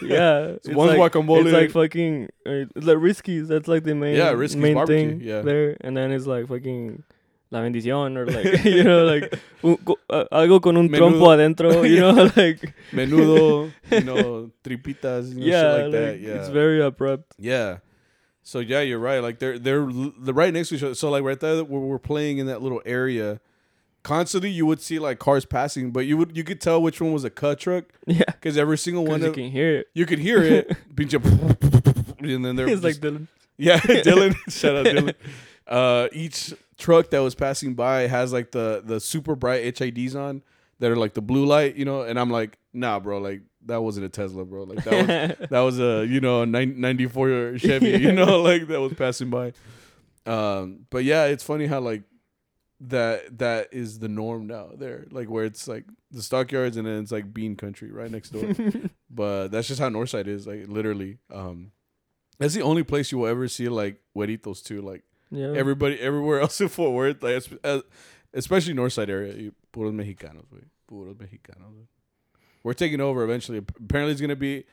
yeah. <laughs> So one's like, guacamole It's like fucking uh, it's like Riscky's. That's like the main Yeah, Riscky's main barbecue, thing yeah. there. And then it's like fucking La Bendición or like you know like un, uh, algo con un Menudo. trompo adentro. You know like menudo you know tripitas you know, yeah, shit like, like, that yeah it's very abrupt. Yeah. So yeah, you're right. Like they're they're they're right next to each other. So like right there, where we're playing in that little area, constantly you would see like cars passing, but you would you could tell which one was a cut truck <laughs> Yeah, because every single one you of can hear it. you could hear it, <laughs> <laughs> and then they're It's like Dylan. yeah, Dylan. Shout out Dylan. Uh, each truck that was passing by has like the the super bright HIDs on that are like the blue light, you know. And I'm like, nah, bro, like that wasn't a Tesla, bro. Like that was <laughs> that was a you know a 94 Chevy, you <laughs> know, like that was passing by. Um, but yeah, it's funny how like that that is the norm now there, like where it's like the stockyards and then it's like bean country right next door. <laughs> but that's just how Northside is, like literally. Um, that's the only place you will ever see like hueritos too, like yeah. everybody everywhere else in Fort Worth, like uh, especially Northside area, you puros mexicanos, wey. puros mexicanos. wey. We're taking over eventually. Apparently, it's gonna be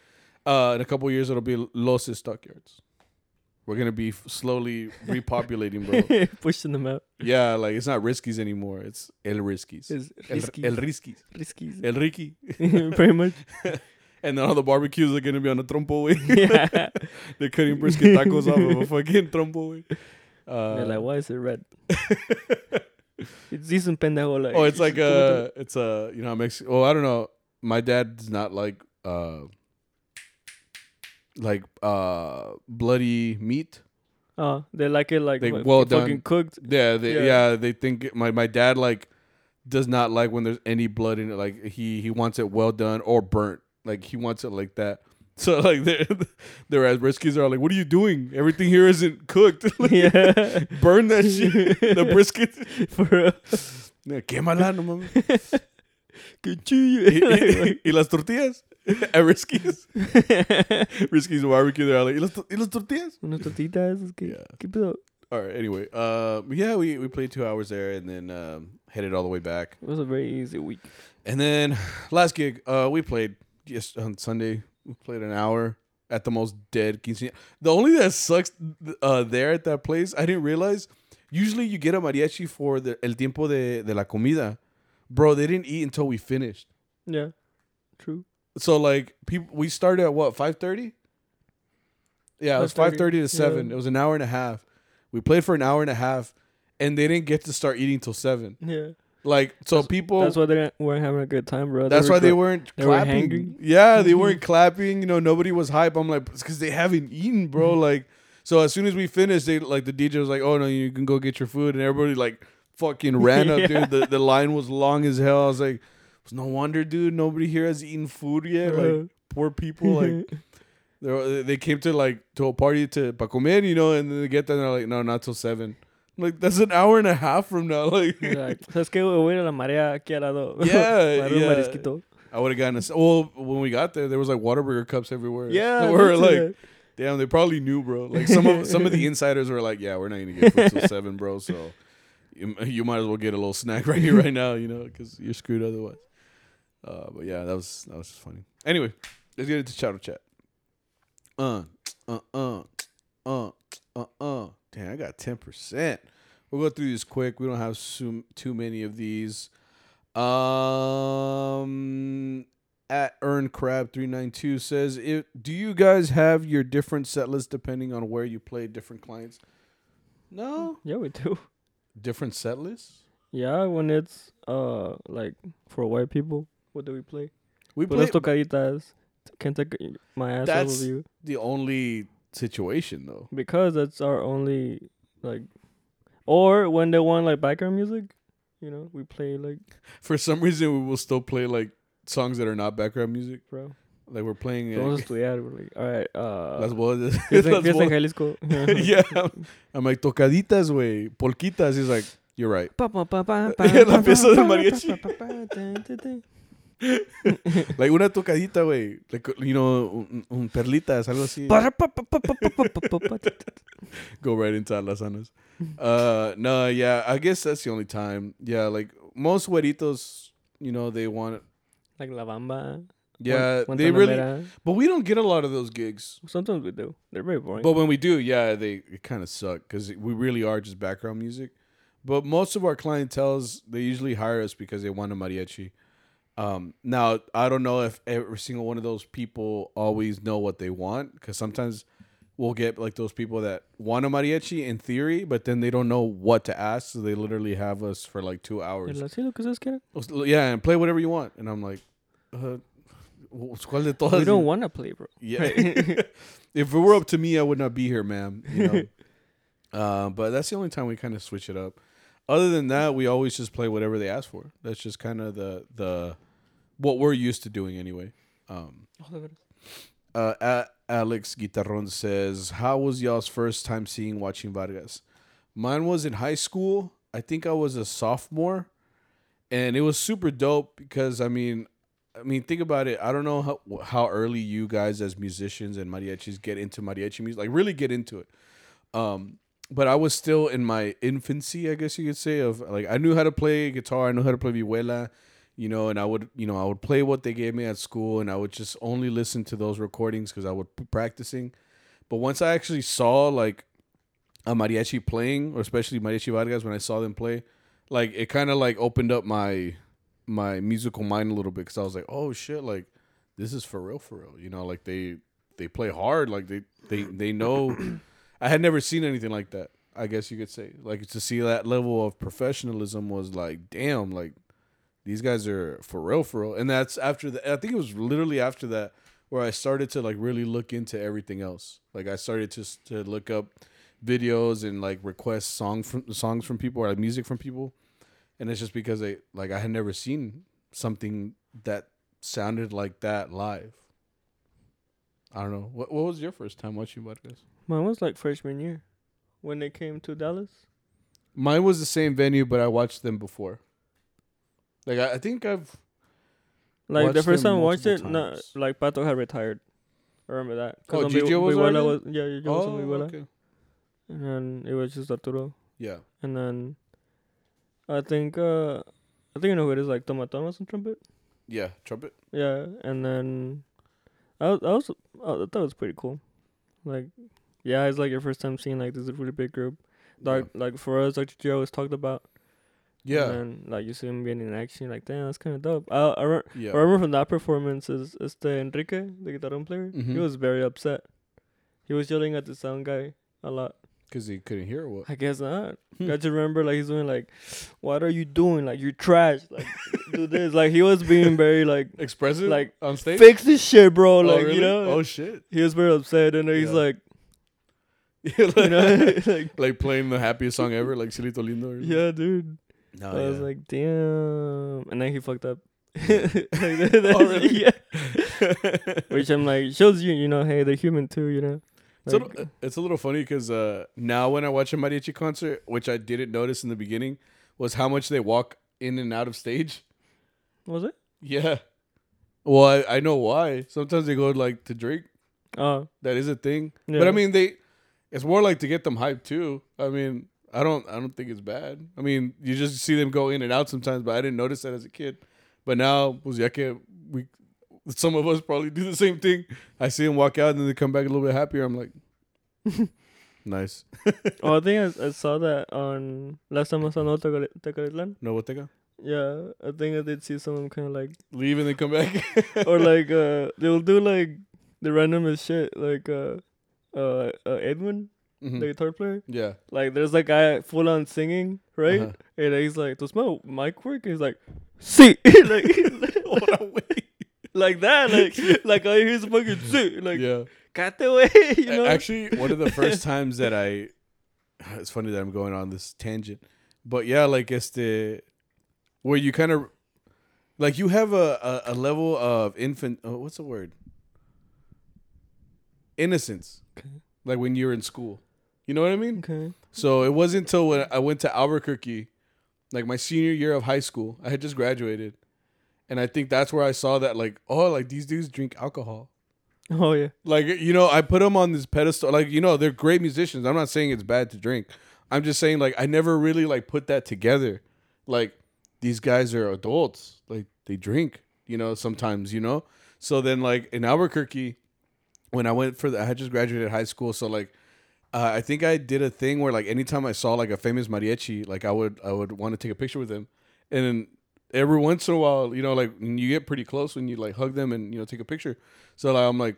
uh, in a couple years. It'll be Los Stockyards. We're gonna be slowly <laughs> repopulating, bro. <laughs> Pushing them out. yeah, like it's not Riscky's anymore. It's El Riscky's. It's El, risky. El Riscky's. risky. El Ricky. <laughs> Pretty much. And then all the barbecues are gonna be on a trompo way. yeah. They're cutting brisket tacos off of a fucking trompo way. Uh, They're like, why is it red? it's decent pendejo. Like, oh, it's like uh, a, it's a, you know, Mexican. Oh, I don't know. My dad does not like, uh, like uh, bloody meat. Oh, they like it like what, well fucking done. cooked. Yeah, they, Yeah. yeah. they think it- my my dad like does not like when there's any blood in it. Like he he wants it well done or burnt. Like he wants it like that. <laughs> So like they're they're as briskets are like, what are you doing? Everything here isn't cooked. <laughs> yeah. <laughs> Burn that shit. the brisket. For real. Yeah, Quémala, no mames. Que y, y- y las tortillas. <laughs> At Riscky's. <laughs> Riscky's barbecue. They're like, y las, y las tortillas. Unas tortitas. Es que, Yeah. ¿Qué pedo? All right. Anyway, uh, yeah, we we played two hours there and then um, headed all the way back. It was a very easy week. And then last gig, uh, we played just on Sunday. We played an hour at the most dead quinceañera. The only that sucks uh, there at that place, I didn't realize. Usually you get a mariachi for the el tiempo de, de la comida. Bro, they didn't eat until we finished. Yeah. True. So like people, we started at what five thirty. Yeah, it was 5:30, to seven. yeah. It was an hour and a half. We played for an hour and a half, and they didn't get to start eating till seven. Yeah. Like so, people. That's why they weren't having a good time, bro. That's were why they weren't they were clapping. hangry? Yeah, they weren't <laughs> clapping. You know, nobody was hype. I'm like, because they haven't eaten, bro. <laughs> Like, so as soon as we finished, they like the DJ was like, "Oh no, you can go get your food," and everybody like fucking ran up, Yeah. dude. The the line was long as hell. I was like, it's no wonder, dude. Nobody here has eaten food yet. Like, Uh, poor people. Like, <laughs> they they came to like to a party to pa comer, you know, and then they get there and they're like, no, not till seven. I'm like, that's an hour and a half from now. <laughs> Like, like, ¿Sabes qué? Voy a la marea aquí al lado. Yeah. <laughs> I would have gotten a. Well, when we got there, there was like Whataburger cups everywhere. Yeah. we were that's like, it. damn, they probably knew, bro. Like some of some of the insiders were like, yeah, we're not gonna get food till seven, bro. So you, <laughs> you might as well get a little snack <laughs> right here, right now, you know, because you're screwed otherwise. Uh, but yeah, that was that was just funny. Anyway, let's get into chat chat. Uh, uh, uh, uh, uh, uh. Damn, I got ten percent. We'll go through these quick. We don't have so, too many of these. Um, at Earn Crab three nine two says, "If do you guys have your different set lists depending on where you play different clients?" No, Yeah, we do. Different set lists. Yeah, when it's uh like for white people, what do we play? We play tocaditas. Can't take my ass off That's- of you the only situation though. because that's our only like. Or when they want like background music, you know, we play like For some reason, we will still play like songs that are not background music. bro. Like we're playing. Vamos a estudiar. We're like, all right. Uh, las bodas. Fiesta en Jalisco. yeah. I'm, I'm like, tocaditas, güey. Polquitas. He's like, you're right. La pieza del mariachi. like una tocadita, güey. Like, you know, un, un perlitas, algo así. Go right inside las anas. Uh, no, yeah, I guess that's the only time. Yeah, like most güeritos, you know, they want. Like la bamba. Yeah, they really. But we don't get a lot of those gigs. Sometimes we do. They're very boring. But when we do, yeah, they kind of suck because we really are just background music. But most of our clientels, they usually hire us because they want a mariachi. Um, now I don't know if every single one of those people always know what they want because sometimes we'll get like those people that want a mariachi in theory, but then they don't know what to ask, so they literally have us for like two hours. El así lo que ustedes quieren. Yeah, and play whatever you want, and I'm like, uh, ¿cuál de todas? We don't want to play, bro. Yeah. <laughs> if it were up to me, I would not be here, ma'am. You know. <laughs> uh, but that's the only time we kind of switch it up. Other than that, we always just play whatever they ask for. That's just kind of the the what we're used to doing anyway. Um, uh, A- Alex Guitarron says, "How was y'all's first time seeing watching Vargas?" Mine was in high school. I think I was a sophomore, and it was super dope because I mean, I mean, think about it. I don't know how how early you guys as musicians and mariachis get into mariachi music, like really get into it. Um, but I was still in my infancy, I guess you could say. Of like, I knew how to play guitar, I knew how to play vihuela, you know, and I would, you know, I would play what they gave me at school, and I would just only listen to those recordings because I would be practicing. But once I actually saw like a mariachi playing, or especially mariachi Vargas, when I saw them play, like it kind of like opened up my my musical mind a little bit because I was like, oh shit, like this is for real, for real. You know, like they they play hard, like they they they know. <clears throat> I had never seen anything like that. I guess you could say, like to see that level of professionalism was like, damn, like these guys are for real, for real. And that's after that. I think it was literally after that where I started to like really look into everything else. Like I started to to look up videos and like request song from songs from people or like music from people, and it's just because I like I had never seen something that sounded like that live. I don't know. What what was your first time watching Vargas? Mine was like freshman year, when they came to Dallas. Mine was the same venue, but I watched them before. Like I, I think I've Like the first time I watched it, no, like Pato had retired. I remember that. Oh, on Gigio was was yeah, Gigio was on oh Vihuela. okay and then it was just Arturo, yeah and then I think uh I think you know who it is, like Toma Thomas on trumpet. yeah trumpet Yeah, and then I was, I was I thought it was pretty cool. Like, yeah, it's like your first time seeing like this really big group. Like like for us, like Gio always talked about. yeah And then, like you see him being in action, like damn, that's kind of dope. I I, re- yeah I remember from that performance is is the Enrique, the guitar player. He Mhm. was very upset. He was yelling at the sound guy a lot. Because he couldn't hear what I guess not. Hmm. I just remember like he's doing like, "What are you doing? Like you're trash. Like do this." Like he was being very like, expressive Like, on stage "Fix this shit, bro." Oh, Like really? you know. oh shit he was very upset, and then he's Yeah. like, <laughs> you <laughs> know, <laughs> like like playing the happiest song ever, like Cielito Lindo. Or yeah, dude. no, I was Oh, like, damn, and then he fucked up. Oh, really? yeah. Which I'm like shows you, you know, hey, they're human too, you know. It's, a Like, little, it's a little funny because uh, now when I watch a mariachi concert, which I didn't notice in the beginning, was how much they walk in and out of stage. was it? Yeah. Well, I, I know why. Sometimes they go like to drink. Oh, That is a thing. Yeah. But I mean, they. It's more like to get them hyped too. I mean, I don't. I don't think it's bad. I mean, you just see them go in and out sometimes, but I didn't notice that as a kid. But now, pues ya que we, some of us probably do the same thing. I see them walk out and then they come back a little bit happier. I'm like, <laughs> nice. oh, I think I, I saw that on last time I saw No Tecalitlan. No, what they got? Yeah, I think I did see someone kind of like, Leave and then come back. <laughs> or like, <laughs> uh, they'll do like the randomest shit, like, uh, uh, uh Edwin, Mhm. the guitar player. Yeah. Like, there's like a guy full on singing, right? Uh-huh. And he's like, "Does my mic work?" And he's like, "See," like, Hold on, wait. Like that, like, <laughs> like oh, I hear fucking "See," like, yeah. "Got the way," <laughs> you know. Actually, one of the <laughs> first times that I, <sighs> it's funny that I'm going on this tangent, but yeah, like it's the, where you kind of, like you have a, a, a level of infant. Oh, what's the word? Innocence, Okay. like when you're in school. You know what I mean? okay. So it wasn't until when I went to Albuquerque, like my senior year of high school. I had just graduated, and I think that's where I saw that, like, oh, like these dudes drink alcohol. Oh yeah. Like you know, I put them on this pedestal. Like you know, they're great musicians. I'm not saying it's bad to drink. I'm just saying like I never really like put that together. Like these guys are adults. Like they drink. You know, sometimes. You know. So then like in Albuquerque, when I went for the, I had just graduated high school. So like, uh, I think I did a thing where like anytime I saw like a famous mariachi, like I would I would want to take a picture with them, and then every once in a while, you know, like you get pretty close when you like hug them and you know take a picture. So like I'm like,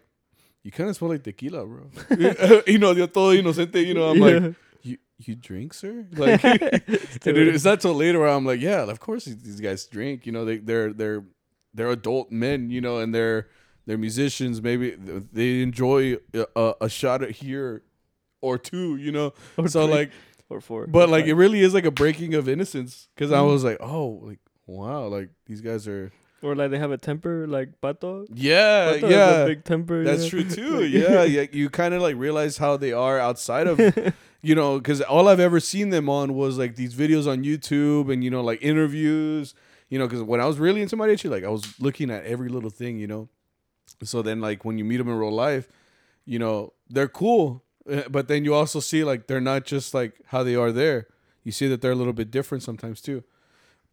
you kind of smell like tequila, bro. <laughs> <laughs> you know, yo todo inocente. You know, I'm like, you you drink, sir? <laughs> Like, it's not till later where I'm like, yeah, of course these guys drink. You know, they they're they're they're adult men. You know, and they're they're musicians. Maybe they enjoy a, a, shot here or two. You know, Or so three. like, or four. but like it really is like a breaking of innocence because I Mhm. was like, oh, like wow, like these guys are. or like they have a temper like Pato. Yeah, Pato yeah. big temper. That's yeah. true too. <laughs> Yeah, <laughs> yeah. You kind of like realize how they are outside of, <laughs> you know, because all I've ever seen them on was like these videos on YouTube and you know like interviews. You know, because when I was really into mariachi, like I was looking at every little thing. You know, so then like when you meet them in real life, you know they're cool, eh, but then you also see like they're not just like how they are there. You see that they're a little bit different sometimes too,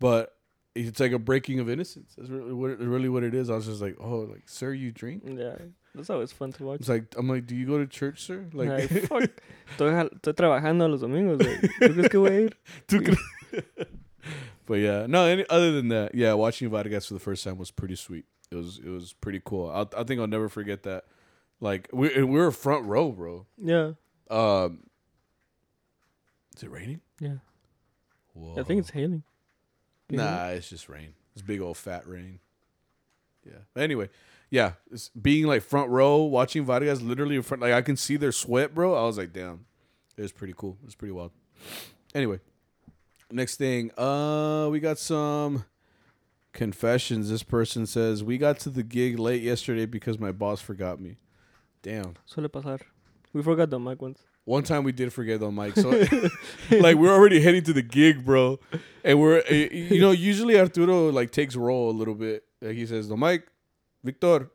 but. It's like a breaking of innocence. That's really what, really what it is. I was just like, "Oh, like, sir, you drink?" yeah. That's always fun to watch. It's like I'm like, do you go to church, sir? Like, Like, fuck. <laughs> Estoy, estoy trabajando los domingos, güey. ¿Tú crees que voy a ir? <laughs> tú cre- <laughs> but yeah, no. Any, other than that, yeah, watching Vargas for the first time was pretty sweet. It was it was pretty cool. I I think I'll never forget that. Like we we were front row, bro. Yeah. Um, is it raining? Yeah. Whoa. I think it's hailing. Nah, it's just rain. It's big old fat rain. Yeah. But anyway, yeah, it's being like front row, watching Vargas literally in front, like I can see their sweat, bro. I was like, damn, it was pretty cool. It was pretty wild. Anyway, next thing, uh, we got some confessions. This person says we got to the gig late yesterday because my boss forgot me. Damn. Suele pasar. We forgot the mic once. One time we did forget the mic, so <laughs> like we're already heading to the gig, bro, and we're eh, you know usually Arturo like takes roll a little bit. Like he says the mic, Victor,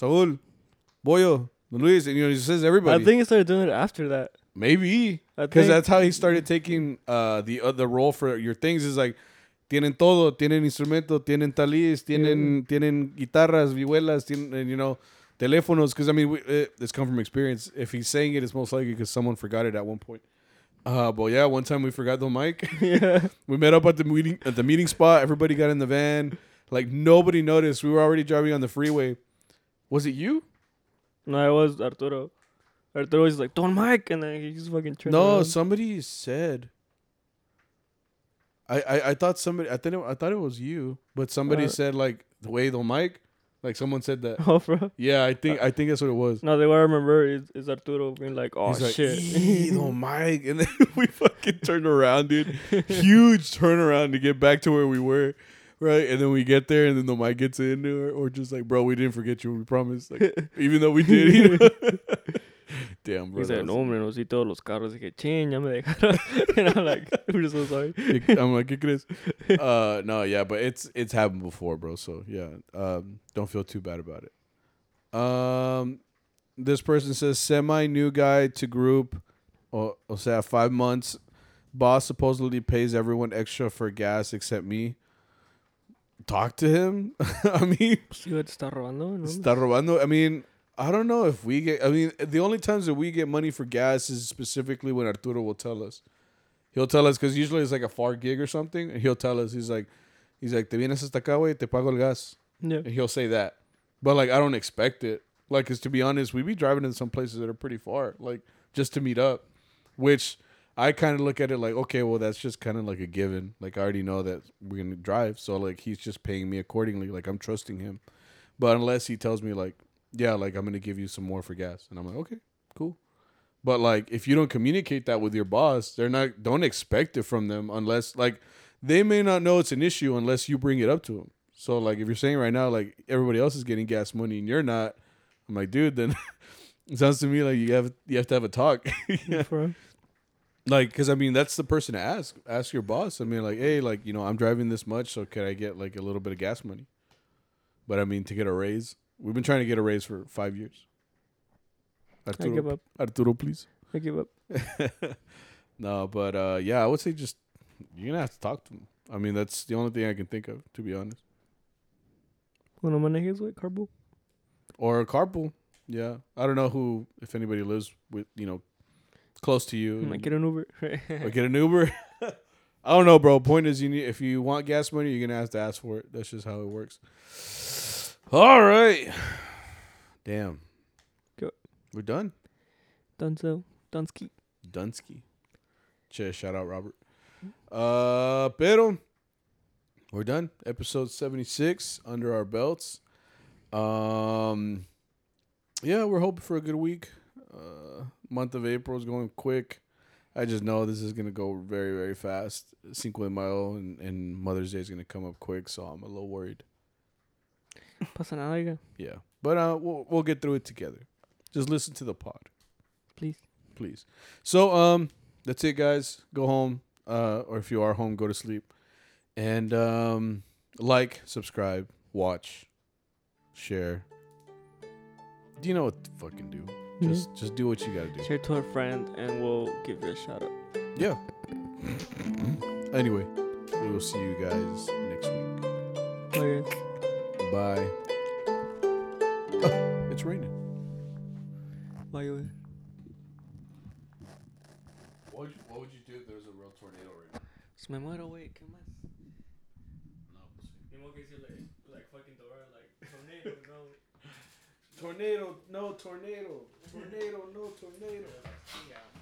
Saul, Boyo, Luis, and you know he says everybody. I think he started doing it after that. maybe because that's how he started taking uh the other role for your things is like. Tienen todo, tienen instrumento, tienen talis, tienen tienen guitarras, vihuelas, tienen you know teléfonos. Because I mean, we, it, it's come from experience. If he's saying it, it's most likely because someone forgot it at one point. Uh, but yeah, one time we forgot the mic. <laughs> yeah. we met up at the meeting at the meeting spot. Everybody got in the van. Like nobody noticed. We were already driving on the freeway. Was it you? No, it was Arturo. Arturo was like, "Don't mic," and then he just fucking turned. No, around. somebody said. I, I, I thought somebody I think it, I thought it was you, but somebody Uh. said like the way the mic, like someone said that. <laughs> Oh, bro. Yeah, I think I think that's what it was. No, the way I remember is, is Arturo being like, "Oh He's shit." "Ee, the <laughs> mic, and then <laughs> we fucking turned around, dude. Huge turnaround to get back to where we were, right? And then we get there, and then the mic gets in, or, or just like, bro, we didn't forget you. We promised." like, even though we did. You know? <laughs> Damn, bro. He said, no, hombre, no sí todos los carros. Dije, ching, ya me dejaron. <laughs> <laughs> and I'm like, we're so sorry. I'm like, ¿qué crees? Uh, no, yeah, but it's it's happened before, bro. So yeah, um, don't feel too bad about it. Um, this person says semi new guy to group, or o sea, five months. Boss supposedly pays everyone extra for gas except me. Talk to him. I mean, Pues iba a estar robando, ¿no? está robando. I mean, I don't know if we get. I mean, the only times that we get money for gas is specifically when Arturo will tell us. He'll tell us because usually it's like a far gig or something, and he'll tell us. He's like, he's like, te vienes hasta acá, güey, te pago el gas. Yeah. And he'll say that, but like I don't expect it. Like, cause to be honest, we be driving in some places that are pretty far, like just to meet up, which I kind of look at it like, okay, well, that's just kind of like a given. Like I already know that we're gonna drive, so like he's just paying me accordingly. Like I'm trusting him, but unless he tells me like, yeah, like I'm gonna give you some more for gas, and I'm like, okay, cool. But like, if you don't communicate that with your boss, they're not. Don't expect it from them unless like they may not know it's an issue unless you bring it up to them. So like, if you're saying right now like everybody else is getting gas money and you're not, I'm like, dude, then <laughs> it sounds to me like you have you have to have a talk. <laughs> <laughs> Yeah. Like, because I mean, that's the person to ask. Ask your boss. I mean, like, hey, like you know, I'm driving this much, so can I get like a little bit of gas money? But I mean, to get a raise, we've been trying to get a raise for five years. I Arturo, give up. Arturo, please. I give up. <laughs> no, but uh, yeah, I would say just you're gonna have to talk to him. I mean, that's the only thing I can think of, to be honest. Cuando manejes, güey, carbo. Or a carpool. Yeah, I don't know who, if anybody lives with you know, close to you. And- quiero un Uber. or get an Uber. <laughs> I don't know, bro. Point is, you need if you want gas money, you're gonna have to ask for it. That's just how it works. All right. Damn. Go. We're done. Dunzo. Dunsky. Dunsky. Cheers. shout out Robert. Uh, pero we're done. Episode seventy six under our belts. Um, yeah, we're hoping for a good week. Uh, month of April is going quick. I just know this is gonna go very very fast. Cinco de Mayo and, and Mother's Day is gonna come up quick, so I'm a little worried. Pasa nada, oiga. Yeah, but uh, we'll we'll get through it together. Just listen to the pod. Please. please. So um that's it guys. Go home. Uh or if you are home, go to sleep. And um like, subscribe, watch, share. Do you know what to fucking do? Just just do what you gotta do. Share to a friend and we'll give you a shout out. Yeah. Anyway, we will see you guys next week. Bye, guys. Bye. Oh, It's raining. Why uh, you? What would you, what would you do if there was a real tornado right now? Se me muero, güey. ¿Qué más? No, pues, Ni modo que dice like, like fucking Dora, like tornado, <laughs> no. tornado, no tornado, tornado, no tornado. Yeah.